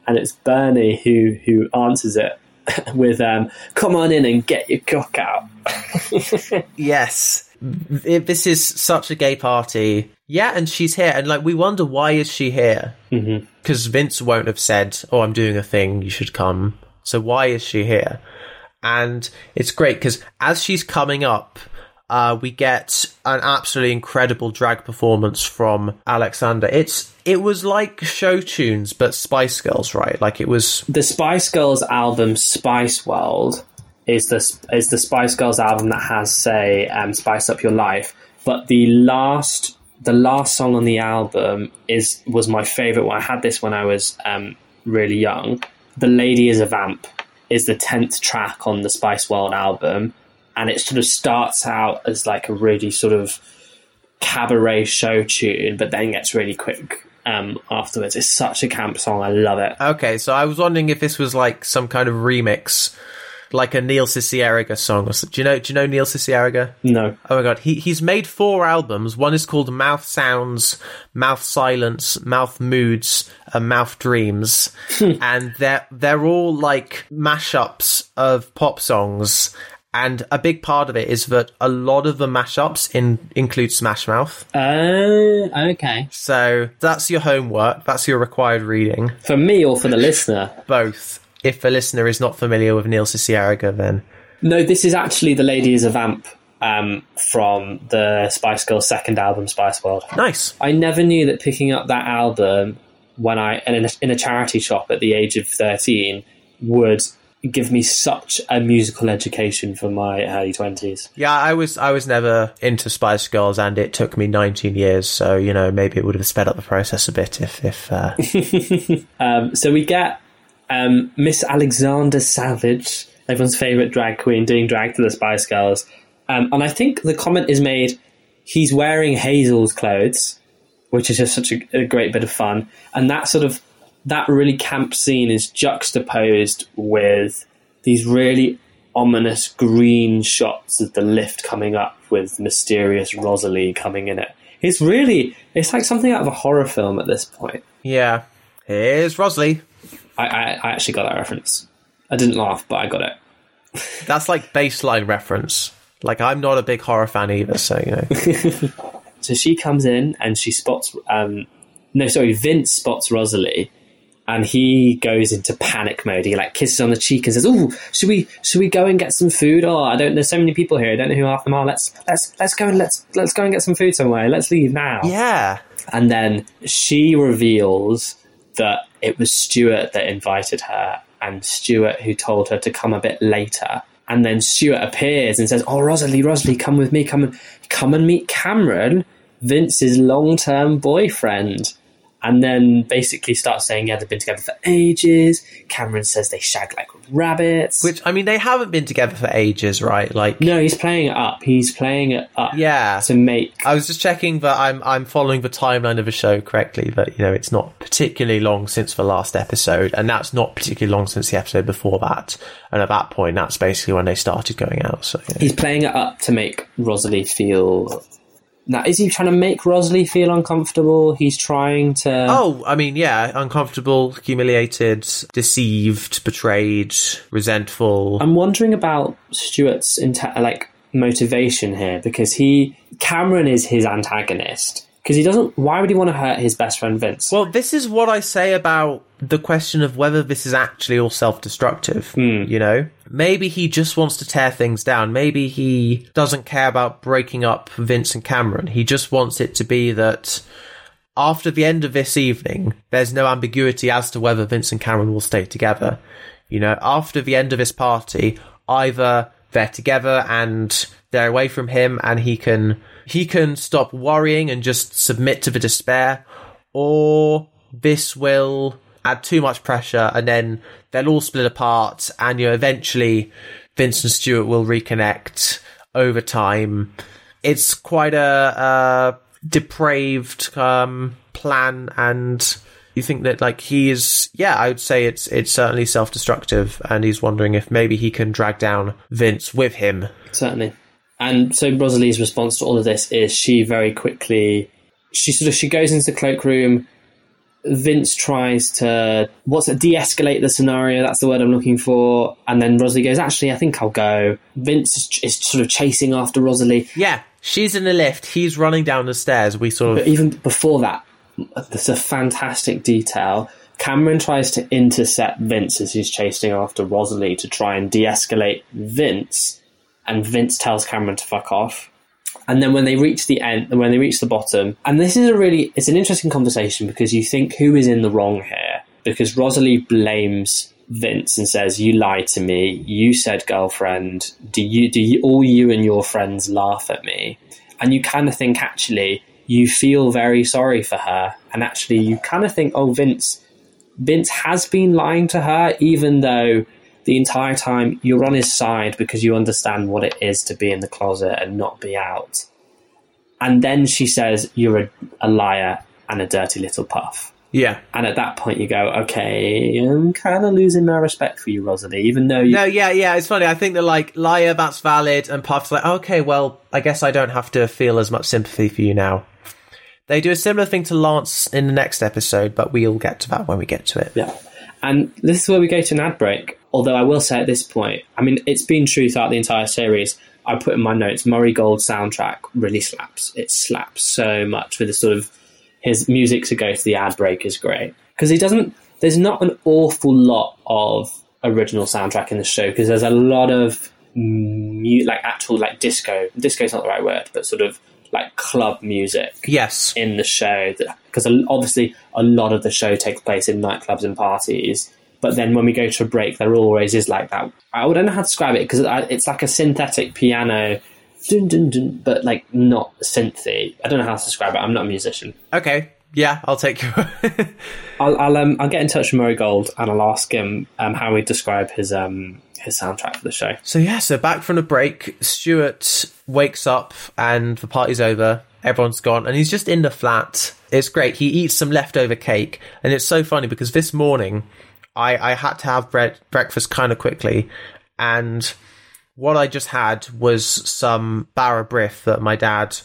and it's Bernie who who answers it with um, "Come on in and get your cock out." Yes. This is such a gay party. Yeah, and she's here, and like we wonder why is she here? Because Vince won't have said, "Oh, I'm doing a thing. You should come." So why is she here? And it's great because as she's coming up, uh, we get an absolutely incredible drag performance from Alexander. It's it was like show tunes, but Spice Girls, right? Like it was the Spice Girls album Spice World is the is the Spice Girls album that has say um, Spice Up Your Life, but the last the last song on the album is was my favorite one. I had this when I was um, really young. The Lady is a Vamp is the tenth track on the Spice World album, and it sort of starts out as like a really sort of cabaret show tune, but then gets really quick um, afterwards. It's such a camp song. I love it. Okay, so I was wondering if this was like some kind of remix, like a Neil Cicierega song. Or. Do you know? Do you know Neil Cicierega? No. Oh my god, he he's made four albums. One is called Mouth Sounds, Mouth Silence, Mouth Moods, and Mouth Dreams, hmm. and they're they're all like mashups of pop songs. And a big part of it is that a lot of the mashups in include Smash Mouth. Oh, okay. So that's your homework. That's your required reading. For me or for the listener? Both. If a listener is not familiar with Neil Cicierega, then No, this is actually The Lady is a Vamp um, from the Spice Girls' second album, Spice World. nice. I never knew that picking up that album when I in a, in a charity shop at the age of 13 would give me such a musical education for my early 20s. Yeah, I was I was never into Spice Girls, and it took me 19 years. So you know, maybe it would have sped up the process a bit if if. Uh, Um, so we get um, Miss Alexander Savage, everyone's favourite drag queen, doing drag to the Spice Girls. Um, and I think the comment is made he's wearing Hazel's clothes, which is just such a, a great bit of fun. And that sort of that really camp scene is juxtaposed with these really ominous green shots of the lift coming up with mysterious Rosalie coming in it. It's really it's like something out of a horror film at this point. yeah, here's Rosalie. I, I, I actually got that reference. I didn't laugh, but I got it. That's like baseline reference. Like I'm not a big horror fan either, so you know. So she comes in and she spots. Um, no, sorry, Vince spots Rosalie, and he goes into panic mode. He like kisses on the cheek and says, "Oh, should we should we go and get some food? Oh, I don't. There's so many people here. I don't know who half them are. Let's let's let's go and let's let's go and get some food somewhere. Let's leave now." yeah, And then she reveals that it was Stuart that invited her, and Stuart who told her to come a bit later. And then Stuart appears and says, "Oh, Rosalie, Rosalie, come with me. Come and come and meet Cameron, Vince's long-term boyfriend." And then basically starts saying, "Yeah, they've been together for ages." Cameron says they shag like rabbits. which I mean, they haven't been together for ages, right? Like, no, he's playing it up. He's playing it up yeah. to make I was just checking that I'm I'm following the timeline of the show correctly. That you know it's not particularly long since the last episode, and that's not particularly long since the episode before that. And at that point, that's basically when they started going out. So yeah. he's playing it up to make Rosalie feel. Now, is he trying to make Rosalie feel uncomfortable? He's trying to. Oh, I mean, yeah, uncomfortable, humiliated, deceived, betrayed, resentful. I'm wondering about Stuart's inte- like motivation here because he Cameron is his antagonist because he doesn't. Why would he want to hurt his best friend Vince? Well, this is what I say about the question of whether this is actually all self destructive. Hmm. You know? Maybe he just wants to tear things down. Maybe he doesn't care about breaking up Vince and Cameron. He just wants it to be that after the end of this evening, there's no ambiguity as to whether Vince and Cameron will stay together. You know, after the end of this party, either they're together and they're away from him and he can he can stop worrying and just submit to the despair, or this will add too much pressure, and then they'll all split apart, and you know eventually Vince and Stuart will reconnect over time. It's quite a, a depraved um, plan, and you think that like he is, yeah, I would say it's it's certainly self destructive, and he's wondering if maybe he can drag down Vince with him. Certainly. And so Rosalie's response to all of this is she very quickly she sort of she goes into the cloakroom. Vince tries to what's it de-escalate the scenario. That's the word I'm looking for. And then Rosalie goes, "Actually, I think I'll go." Vince is, is sort of chasing after Rosalie. Yeah, she's in the lift. He's running down the stairs. We sort of But even before that, there's a fantastic detail. Cameron tries to intercept Vince as he's chasing after Rosalie to try and de-escalate Vince, and Vince tells Cameron to fuck off. And then when they reach the end, when they reach the bottom, and this is a really, it's an interesting conversation because you think who is in the wrong here? Because Rosalie blames Vince and says, "You lied to me. You said girlfriend. Do you? Do you? All you and your friends laugh at me?" And you kind of think, actually, you feel very sorry for her, and actually, you kind of think, "Oh, Vince, Vince has been lying to her, even though." The entire time you're on his side because you understand what it is to be in the closet and not be out. And then she says, You're a, a liar and a dirty little puff. yeah. And at that point, you go, okay, I'm kind of losing my respect for you, Rosalie, even though you. No, yeah, yeah. It's funny. I think that like liar, that's valid, and Puff's like, okay, well, I guess I don't have to feel as much sympathy for you now. They do a similar thing to Lance in the next episode, but we'll get to that when we get to it. Yeah. And this is where we go to an ad break. Although I will say at this point, I mean, it's been true throughout the entire series. I put in my notes, Murray Gold soundtrack really slaps. It slaps so much with the sort of his music to go to the ad break is great because he doesn't. There's not an awful lot of original soundtrack in the show because there's a lot of mu- like actual like disco. Disco's not the right word, but sort of like club music Yes. in the show because obviously a lot of the show takes place in nightclubs and parties. But then when we go to a break, there always is like that. I don't know how to describe it because it's like a synthetic piano, dun, dun, dun, but like not synthy. I don't know how to describe it. I'm not a musician. Okay. Yeah, I'll take you. I'll I'll, um, I'll get in touch with Murray Gold and I'll ask him um, how he describe his um his soundtrack for the show. so yeah, so back from the break, Stuart wakes up and the party's over. Everyone's gone, and he's just in the flat. It's great. He eats some leftover cake, and it's so funny because this morning, I I had to have bread breakfast kind of quickly, and what I just had was some bara brith that my dad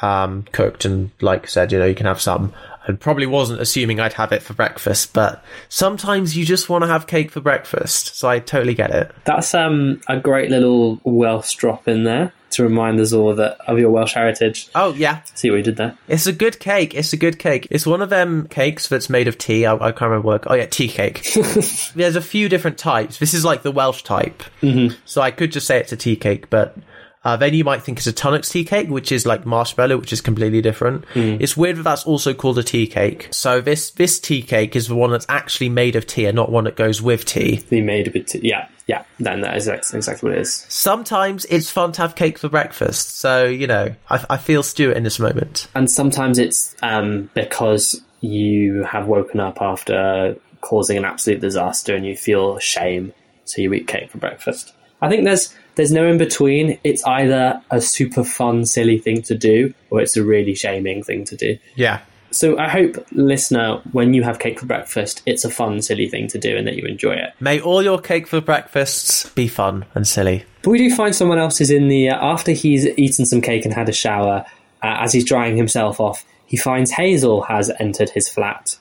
um, cooked, and like said, you know, you can have some. And probably wasn't assuming I'd have it for breakfast, but sometimes you just want to have cake for breakfast, so I totally get it. That's um a great little Welsh drop in there to remind us all that of your Welsh heritage. Oh yeah, See what you did there. it's a good cake. It's a good cake. It's one of them cakes that's made of tea. I, I can't remember what. Oh yeah, tea cake. There's a few different types. This is like the Welsh type, mm-hmm. so I could just say it's a tea cake, but. Uh, then you might think it's a Tunnocks tea cake, which is like marshmallow, which is completely different. It's weird that that's also called a tea cake. So this this tea cake is the one that's actually made of tea and not one that goes with tea. Be made a bit. yeah, yeah. Then that is exactly what it is. Sometimes it's fun to have cake for breakfast. So you know, I, I feel Stuart in this moment. and sometimes it's um, because you have woken up after causing an absolute disaster and you feel shame, so you eat cake for breakfast. I think there's there's no in between. It's either a super fun, silly thing to do, or it's a really shaming thing to do. Yeah. So I hope, listener, when you have cake for breakfast, it's a fun, silly thing to do, and that you enjoy it. May all your cake for breakfasts be fun and silly. But we do find someone else is in the uh, after he's eaten some cake and had a shower. Uh, as he's drying himself off, he finds Hazel has entered his flat.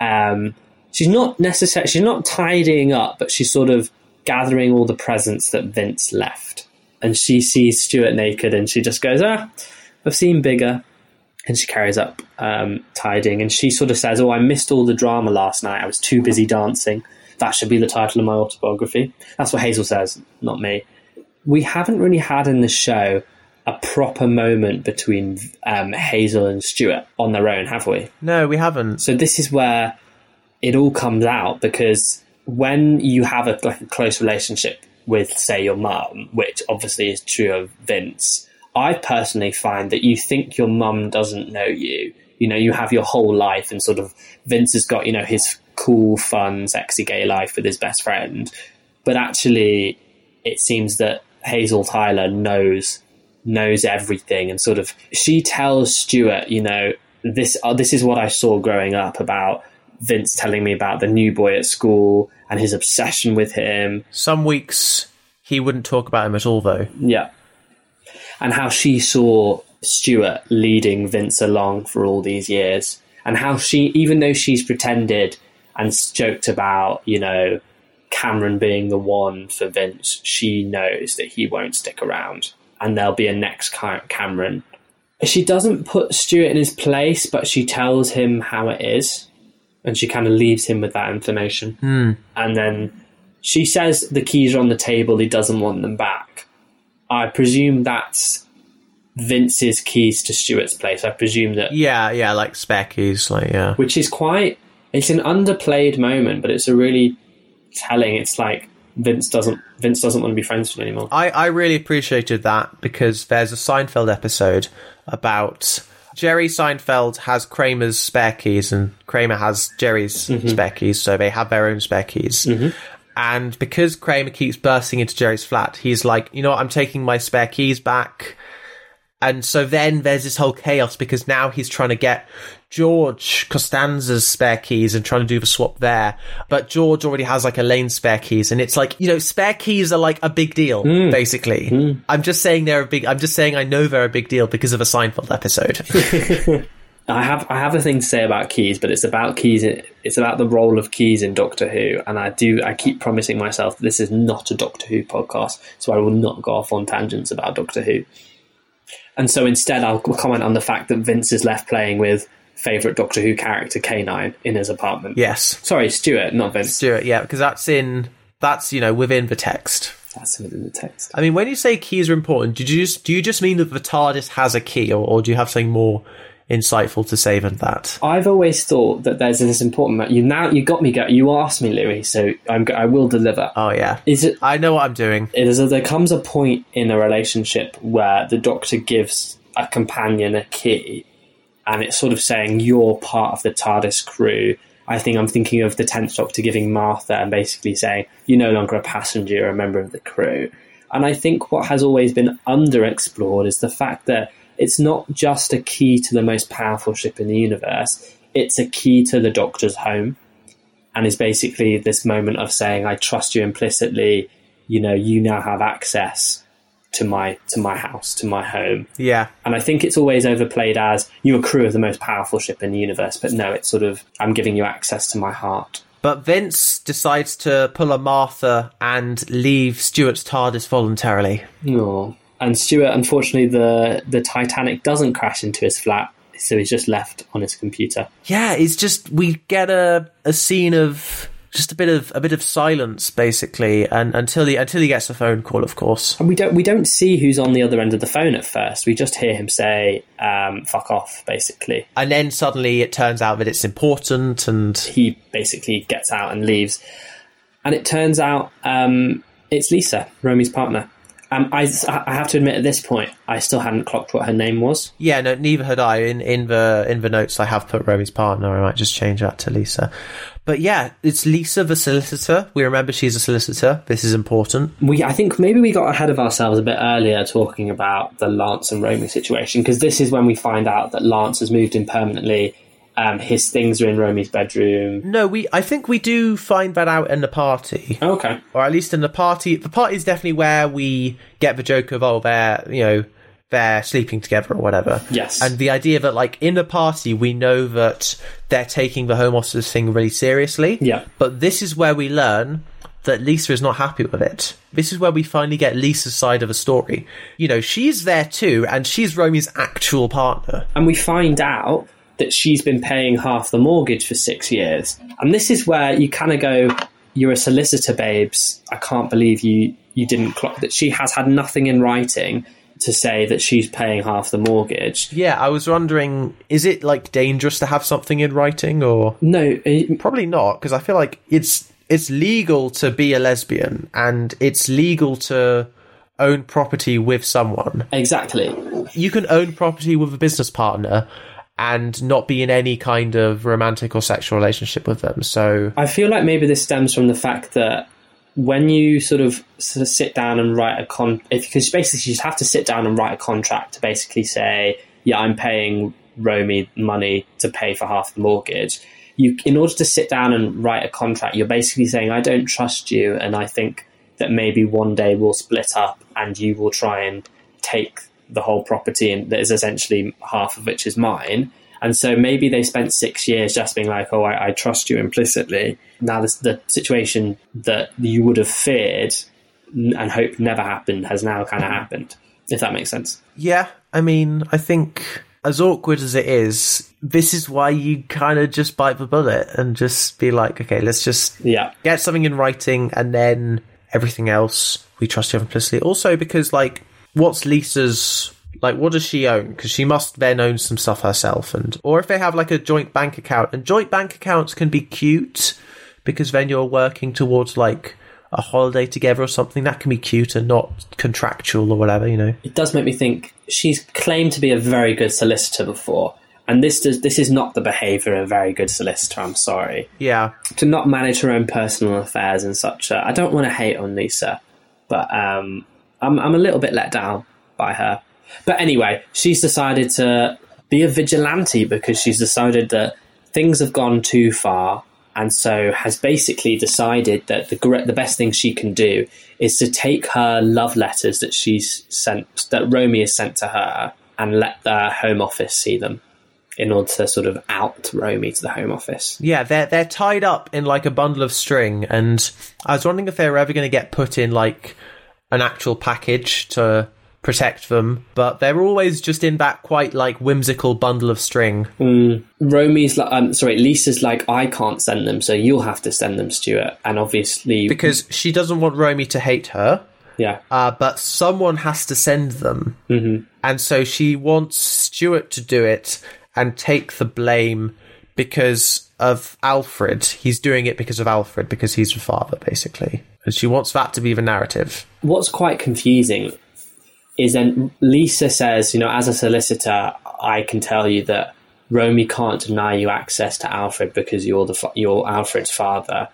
Um, she's not necessarily she's not tidying up, but she's sort of gathering all the presents that Vince left. And she sees Stuart naked, and she just goes, "Ah, I've seen bigger." And she carries up um, tidying, and she sort of says, "Oh, I missed all the drama last night. I was too busy dancing." That should be the title of my autobiography. That's what Hazel says, not me we haven't really had in the show a proper moment between um, Hazel and Stuart on their own, have we? No, we haven't. So this is where it all comes out because when you have a, like a close relationship with, say, your mum, which obviously is true of Vince, I personally find that you think your mum doesn't know you. You know, you have your whole life, and sort of Vince has got you know his cool, fun, sexy gay life with his best friend. But actually, it seems that Hazel Tyler knows knows everything and sort of she tells Stuart, you know, this uh, this is what I saw growing up about Vince telling me about the new boy at school and his obsession with him. Some weeks he wouldn't talk about him at all, though. Yeah. And how she saw Stuart leading Vince along for all these years. And how she, even though she's pretended and joked about, you know, Cameron being the one for Vince, she knows that he won't stick around and there'll be a next Cameron. She doesn't put Stuart in his place, but she tells him how it is and she kind of leaves him with that information. Mm. And then she says the keys are on the table, he doesn't want them back. I presume that's Vince's keys to Stuart's place. I presume that. Yeah, yeah, like spare keys, like, yeah. Which is quite. It's an underplayed moment, but it's a really telling. It's like Vince doesn't Vince doesn't want to be friends with him anymore. I, I really appreciated that because there's a Seinfeld episode about Jerry Seinfeld has Kramer's spare keys and Kramer has Jerry's mm-hmm. spare keys, so they have their own spare keys. Mm-hmm. And because Kramer keeps bursting into Jerry's flat, he's like, you know what, I'm taking my spare keys back. And so then there's this whole chaos because now he's trying to get George Costanza's spare keys and trying to do the swap there. But George already has like Elaine's spare keys. And it's like, you know, spare keys are like a big deal, mm. basically. Mm. I'm just saying they're a big, I'm just saying I know they're a big deal because of a Seinfeld episode. I have I have a thing to say about keys, but it's about keys. It's about the role of keys in Doctor Who, and I do I keep promising myself this is not a Doctor Who podcast, so I will not go off on tangents about Doctor Who. And so instead, I'll comment on the fact that Vince is left playing with favorite Doctor Who character K9 in his apartment. Yes, sorry, Stuart, not Vince. Stuart, yeah, because that's in that's you know within the text. That's within the text. I mean, when you say keys are important, do you just do you just mean that the TARDIS has a key, or, or do you have something more insightful to say than that? I've always thought that there's this important. You now you got me. Go, you asked me, Louis, so I'm, I will deliver. Oh yeah. Is it? I know what I'm doing. It is. A, there comes a point in a relationship where the Doctor gives a companion a key, and it's sort of saying you're part of the TARDIS crew. I think I'm thinking of the tenth Doctor giving Martha and basically saying you're no longer a passenger, you're a member of the crew. And I think what has always been underexplored is the fact that it's not just a key to the most powerful ship in the universe, it's a key to the Doctor's home. And is basically this moment of saying, I trust you implicitly, you know, you now have access to my to my house, to my home. Yeah. And I think it's always overplayed as you're a crew of the most powerful ship in the universe, but no, it's sort of I'm giving you access to my heart. But Vince decides to pull a Martha and leave Stuart's TARDIS voluntarily. Oh. And Stuart, unfortunately, the the Titanic doesn't crash into his flat, so he's just left on his computer. Yeah, it's just we get a a scene of just a bit of a bit of silence basically and until he until he gets a phone call of course. And we don't we don't see who's on the other end of the phone at first. We just hear him say um, fuck off basically. And then suddenly it turns out that it's important and he basically gets out and leaves. And it turns out um, it's lisa romy's partner um, I, I have to admit, at this point, I still hadn't clocked what her name was. Yeah, no, neither had I. In in the in the notes, I have put Romy's partner. I might just change that to Lisa. But yeah, it's Lisa, the solicitor. We remember she's a solicitor. This is important. We, I think, maybe we got ahead of ourselves a bit earlier talking about the Lance and Romy situation because this is when we find out that Lance has moved in permanently um, his things are in Romy's bedroom. No, we. I think we do find that out in the party. Okay, or at least in the party. The party is definitely where we get the joke of oh, they're you know they're sleeping together or whatever. Yes, and the idea that like in the party we know that they're taking the home office thing really seriously. Yeah, but this is where we learn that Lisa is not happy with it. This is where we finally get Lisa's side of the story. You know, she's there too, and she's Romy's actual partner. And we find out that she's been paying half the mortgage for six years. And this is where you kind of go, you're a solicitor, babes. I can't believe you, you didn't clock that she has had nothing in writing to say that she's paying half the mortgage. Yeah, I was wondering, is it like dangerous to have something in writing or no? It, probably not because I feel like it's it's legal to be a lesbian and it's legal to own property with someone. Exactly. You can own property with a business partner and not be in any kind of romantic or sexual relationship with them. So I feel like maybe this stems from the fact that when you sort of sort of sit down and write a con, because basically you have to sit down and write a contract to basically say, yeah, I'm paying Romy money to pay for half the mortgage. You, in order to sit down and write a contract, you're basically saying, I don't trust you, and I think that maybe one day we'll split up and you will try and take the whole property and that is essentially half of which is mine. And so maybe they spent six years just being like, oh, I, I trust you implicitly. Now, this, the situation that you would have feared and hoped never happened has now kind of happened, if that makes sense. Yeah, I mean, I think as awkward as it is, this is why you kind of just bite the bullet and just be like, okay, let's just yeah. get something in writing and then everything else we trust you implicitly. Also, because, like, what's Lisa's like what does she own? Because she must then own some stuff herself and or if they have like a joint bank account. And joint bank accounts can be cute because then you're working towards like a holiday together or something. That can be cute and not contractual or whatever you know? It does make me think she's claimed to be a very good solicitor before. And this does this is not the behavior of a very good solicitor i'm sorry. Yeah. To not manage her own personal affairs and such I don't want to hate on lisa but um I'm, I'm a little bit let down by her. But anyway, she's decided to be a vigilante because she's decided that things have gone too far and so has basically decided that the the best thing she can do is to take her love letters that she's sent that Romy has sent to her and let the home office see them in order to sort of out Romy to the home office. Yeah, they're they're tied up in like a bundle of string and I was wondering if they were ever going to get put in like an actual package to protect them, but they're always just in that quite like whimsical bundle of string. Mm. Romy's like, um, sorry, Lisa's like, I can't send them, so you'll have to send them, Stuart. And obviously, because she doesn't want Romy to hate her. Yeah. Uh, but someone has to send them. Mm-hmm. And so she wants Stuart to do it and take the blame because of Alfred. He's doing it because of Alfred, because he's the father, basically. And she wants that to be the narrative. What's quite confusing is then Lisa says, you know, as a solicitor, I can tell you that Romy can't deny you access to Alfred because you're the you're Alfred's father.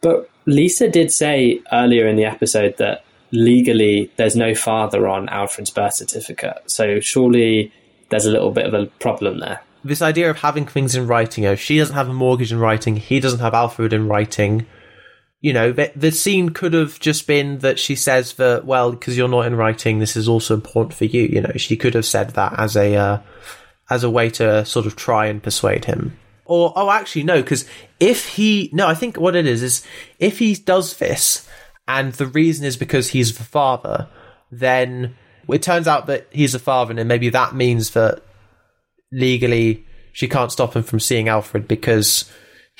But Lisa did say earlier in the episode that legally there's no father on Alfred's birth certificate. So surely there's a little bit of a problem there. This idea of having things in writing, know, she doesn't have a mortgage in writing, he doesn't have Alfred in writing you know, the, the scene could have just been that she says that, well, because you're not in writing, this is also important for you. You know, she could have said that as a uh, as a way to sort of try and persuade him. Or, oh, actually, no, because if he, no, I think what it is is if he does this, and the reason is because he's the father, then it turns out that he's a father, and maybe that means that legally she can't stop him from seeing Alfred because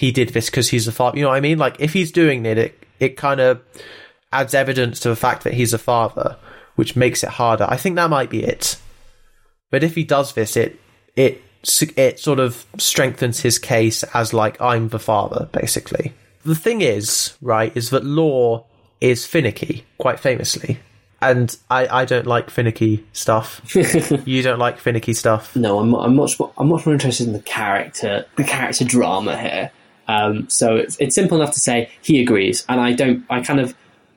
he did this because he's a father. You know what I mean? Like if he's doing it, it it kind of adds evidence to the fact that he's a father, which makes it harder. I think that might be it. But if he does this, it it it sort of strengthens his case as like I'm the father, basically. The thing is, right, is that Law is finicky, quite famously. And I, I don't like finicky stuff. you don't like finicky stuff. No, I'm, I'm much more, I'm much more interested in the character, the character drama here. Um, so it's, it's simple enough to say he agrees, and I don't. I kind of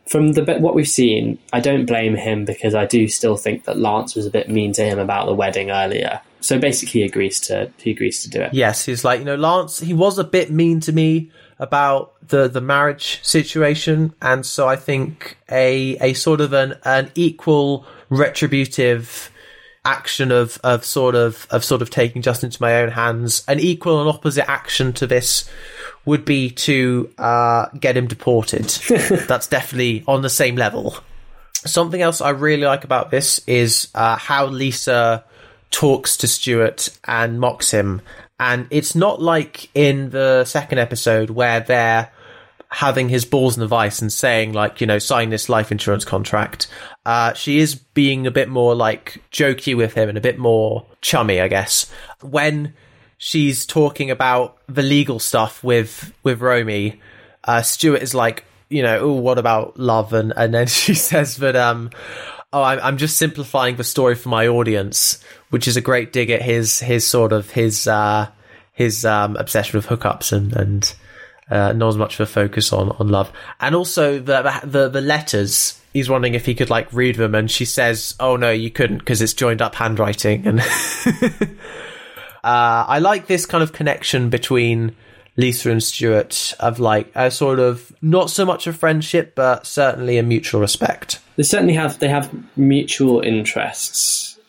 from the what we've seen, I don't blame him because I do still think that Lance was a bit mean to him about the wedding earlier. So basically, he agrees to he agrees to do it. Yes, he's like you know Lance. He was a bit mean to me about the the marriage situation, and so I think a a sort of an an equal retributive action of of sort of of sort of taking justice into my own hands, an equal and opposite action to this would be to uh, get him deported. That's definitely on the same level. Something else I really like about this is uh, how Lisa talks to Stuart and mocks him. And it's not like in the second episode where they're having his balls in the vice and saying like you know sign this life insurance contract uh, she is being a bit more like jokey with him and a bit more chummy i guess when she's talking about the legal stuff with with Romy, uh, Stuart is like, you know, oh, what about love? And and then she says that um, oh, I'm, I'm just simplifying the story for my audience, which is a great dig at his his sort of his uh, his um, obsession with hookups and and uh, not as much of a focus on on love, and also the the the letters. He's wondering if he could like read them, and she says, "Oh no, you couldn't because it's joined up handwriting." And uh, I like this kind of connection between Lisa and Stuart of like a sort of not so much a friendship, but certainly a mutual respect. They certainly have they have mutual interests,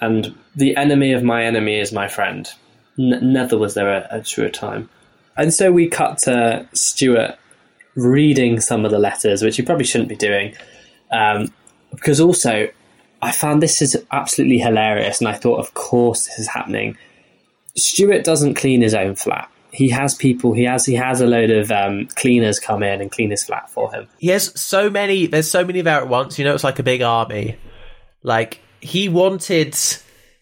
and the enemy of my enemy is my friend. N- never was there a, a truer time. And so we cut to Stuart reading some of the letters, which he probably shouldn't be doing, um, because also I found this is absolutely hilarious, and I thought, of course, this is happening. Stuart doesn't clean his own flat. He has people. He has he has a load of um, cleaners come in and clean his flat for him. He has so many. There's so many there at once. You know, it's like a big army. Like he wanted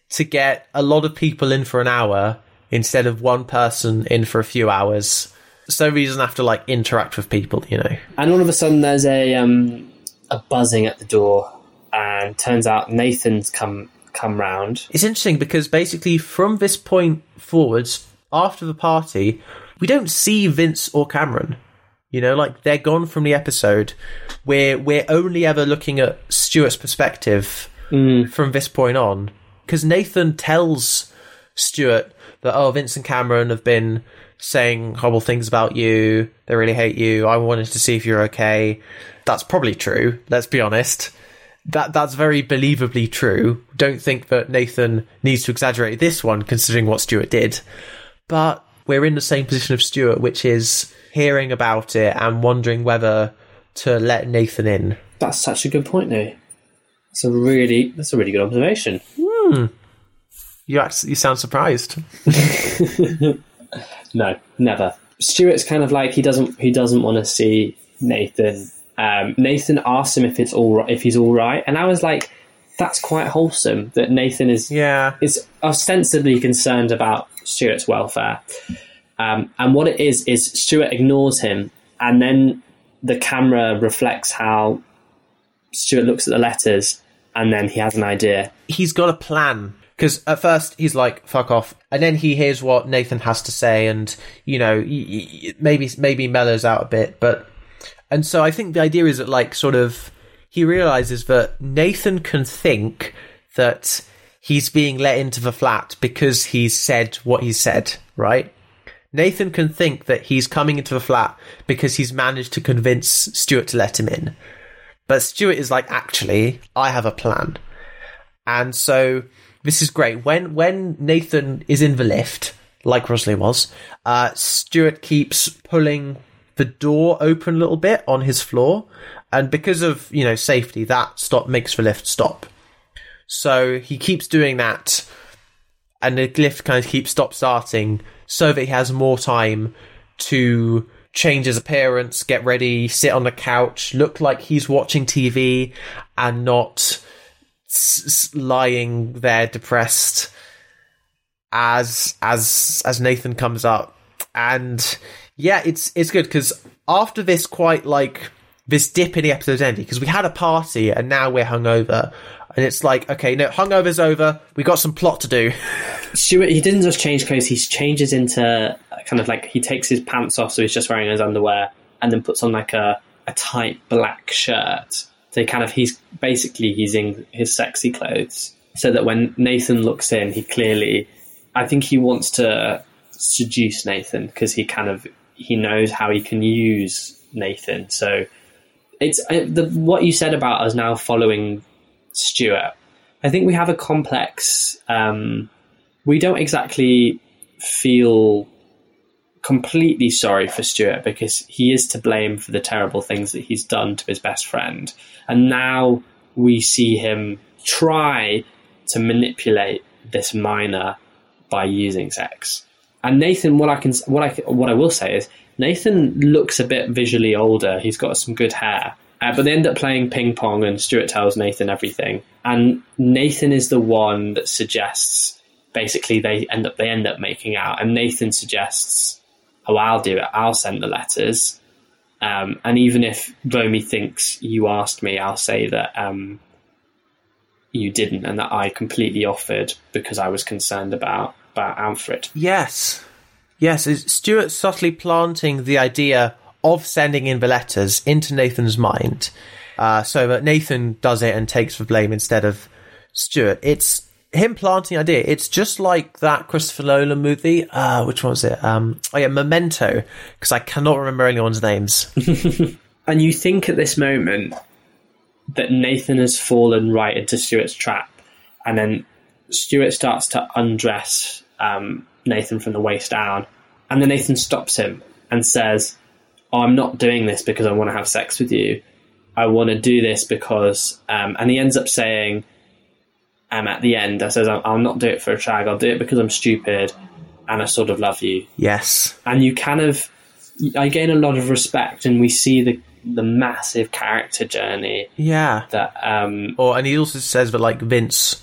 to get a lot of people in for an hour instead of one person in for a few hours, so he doesn't have to like interact with people. You know. And all of a sudden, there's a um, a buzzing at the door, and turns out Nathan's come come round. It's interesting because basically from this point forwards, after the party, we don't see Vince or Cameron. You know, like they're gone from the episode. We're we're only ever looking at Stuart's perspective from this point on. Because Nathan tells Stuart that oh, Vince and Cameron have been saying horrible things about you. They really hate you. I wanted to see if you're okay. That's probably true. Let's be honest. That that's very believably true. Don't think that Nathan needs to exaggerate this one, considering what Stuart did. But we're in the same position of Stuart, which is hearing about it and wondering whether to let Nathan in. That's such a good point, though. That's a really that's a really good observation. Hmm. You act, you sound surprised. No, never. Stuart's kind of like he doesn't he doesn't want to see Nathan. Um, Nathan asks him if it's all right, if he's all right, and I was like, that's quite wholesome that Nathan is Yeah. is ostensibly concerned about Stuart's welfare. Um, and what it is is Stuart ignores him, and then the camera reflects how Stuart looks at the letters, and then he has an idea. he's got a plan because at first he's like fuck off. And then he hears what nathan has to say and you know maybe maybe mellows out a bit but and so i think the idea is that like sort of he realizes that nathan can think that he's being let into the flat because he's said what he said right? Nathan can think that he's coming into the flat because he's managed to convince stuart to let him in. But stuart is like actually i have a plan. And so this is great. When when Nathan is in the lift, like Rosalie was, uh, Stuart keeps pulling the door open a little bit on his floor, and because of you know safety, that stop makes the lift stop. So he keeps doing that, and the lift kind of keeps stop starting, so that he has more time to change his appearance, get ready, sit on the couch, look like he's watching TV, and not s- lying there depressed as as as Nathan comes up. And yeah it's it's good because after this quite like this dip in the episode's ending because we had a party and now we're hungover. And it's like okay no hungover's over. We got some plot to do. Stuart, he didn't just change clothes; he changes into uh, kind of like he takes his pants off, so he's just wearing his underwear, and then puts on like a, a tight black shirt. So kind of he's basically using his sexy clothes, so that when Nathan looks in, he clearly, I think he wants to seduce Nathan because he kind of he knows how he can use Nathan. So it's the what you said about us now following Stuart. I think we have a complex. Um, we don't exactly feel completely sorry for Stuart because he is to blame for the terrible things that he's done to his best friend. And now we see him try to manipulate this minor by using sex. And Nathan, what I can, what I, what I will say is, Nathan looks a bit visually older. He's got some good hair, uh, but they end up playing ping pong, and Stuart tells Nathan everything. And Nathan is the one that suggests basically they end up they end up making out, and Nathan suggests, "Oh, I'll do it. I'll send the letters." Um, and even if Romy thinks you asked me, I'll say that um, you didn't, and that I completely offered because I was concerned about about Alfred. Yes. Yes, is Stuart subtly planting the idea of sending in the letters into Nathan's mind uh, so that Nathan does it and takes the blame instead of Stuart. It's him planting idea. It's just like that Christopher Nolan movie. Uh, which one was it? Um, oh, yeah, Memento, because I cannot remember anyone's names. And you think at this moment that Nathan has fallen right into Stuart's trap, and then Stuart starts to undress um, Nathan from the waist down, and then Nathan stops him and says, oh, "I'm not doing this because I want to have sex with you. I want to do this because," um, and he ends up saying, um, at the end, I says, "I'll I'll not do it for a shag. I'll do it because I'm stupid, and I sort of love you." yes. and you kind of I gain a lot of respect, and we see the the massive character journey Yeah. that um Or and he also says that like Vince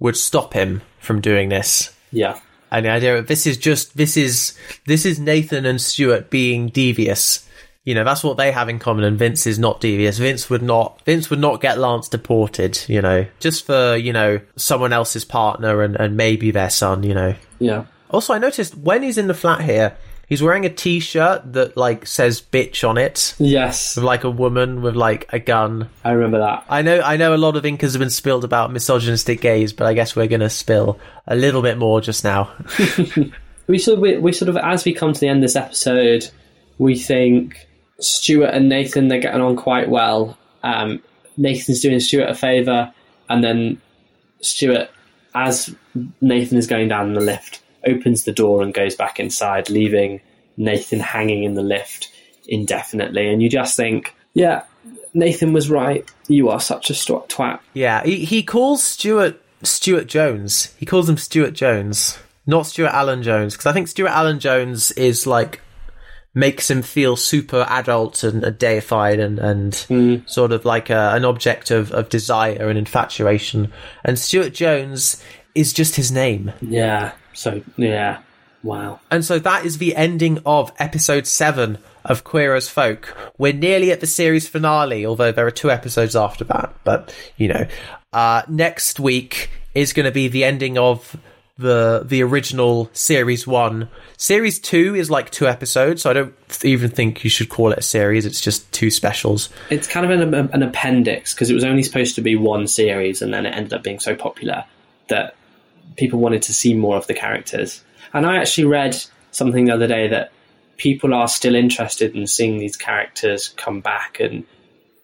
would stop him from doing this. yeah And the idea of this is just this is this is Nathan and Stuart being devious. You know, that's what they have in common and Vince is not devious. Vince would not Vince would not get Lance deported, you know, just for, you know, someone else's partner and, and maybe their son, you know. yeah Also I noticed when he's in the flat here, he's wearing a T shirt that like says bitch on it. yes With like a woman with like a gun. I remember that I know I know a lot of incas have been spilled about misogynistic gays, but I guess we're gonna spill a little bit more just now. we sort of we, we sort of as we come to the end of this episode we think Stuart and Nathan they're getting on quite well. Um Nathan's doing Stuart a favour and then Stuart as Nathan is going down the lift opens the door and goes back inside leaving Nathan hanging in the lift indefinitely. And you just think yeah Nathan was right. You are such a twat. Yeah, he, he calls Stuart Stuart Jones. He calls him Stuart Jones, not Stuart Alan Jones, because I think Stuart Alan Jones is like makes him feel super adult and deified and and sort of like a, an object of, of desire and infatuation. And Stuart Jones is just his name. yeah so yeah wow And so that is the ending of episode seven of Queer as Folk. We're nearly at the series finale, although there are two episodes after that. But you know, uh, next week is going to be the ending of the the original series one. Series two is like two episodes, so I don't even think you should call it a series. It's just two specials. It's kind of an, an appendix because it was only supposed to be one series, and then it ended up being so popular that people wanted to see more of the characters. And I actually read something the other day that people are still interested in seeing these characters come back and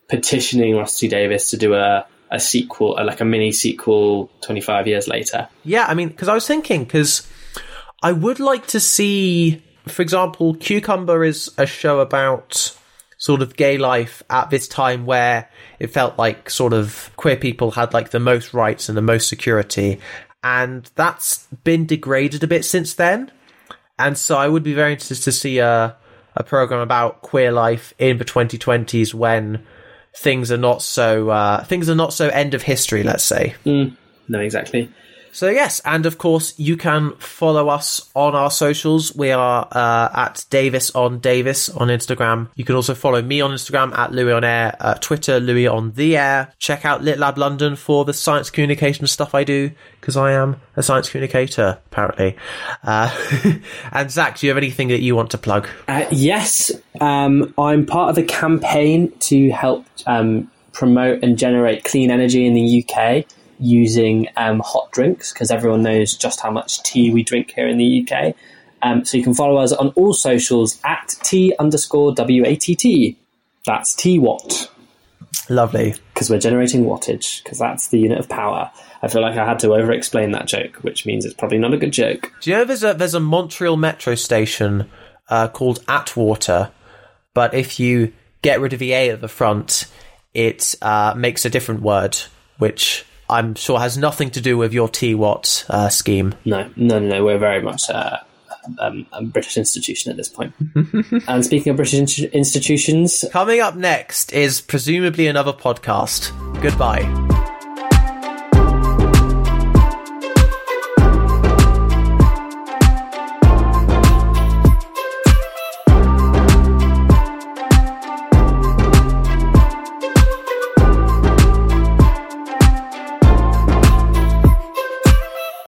petitioning T. Davies to do a, a sequel, uh, like a mini sequel, twenty five years later. Yeah, I mean, because I was thinking, because I would like to see, for example, Cucumber is a show about sort of gay life at this time where it felt like sort of queer people had like the most rights and the most security. And that's been degraded a bit since then. And so I would be very interested to see a, a program about queer life in the 2020s when things are not so, uh, things are not so end of history, let's say. No, exactly. So yes, and of course you can follow us on our socials. We are uh, at Davies on Davies on Instagram. You can also follow me on Instagram at Louis on Air, uh, Twitter Louis on the Air. Check out Lit Lab London for the science communication stuff I do because I am a science communicator apparently. Uh, and Zac, do you have anything that you want to plug? Uh, yes, um, I'm part of a campaign to help um, promote and generate clean energy in the UK using um, hot drinks because everyone knows just how much tea we drink here in the UK. Um, so you can follow us on all socials at T underscore WATT. That's T watt Lovely. because we're generating wattage because that's the unit of power. I feel like I had to over explain that joke, which means it's probably not a good joke. Do you know there's a there's a Montreal metro station uh, called Atwater, but if you get rid of the A at the front, it uh, makes a different word, which I'm sure has nothing to do with your T Watt uh, scheme. No, no, no, no. We're very much uh, um, a British institution at this point. and speaking of British in- institutions, Coming up next is presumably another podcast. Goodbye.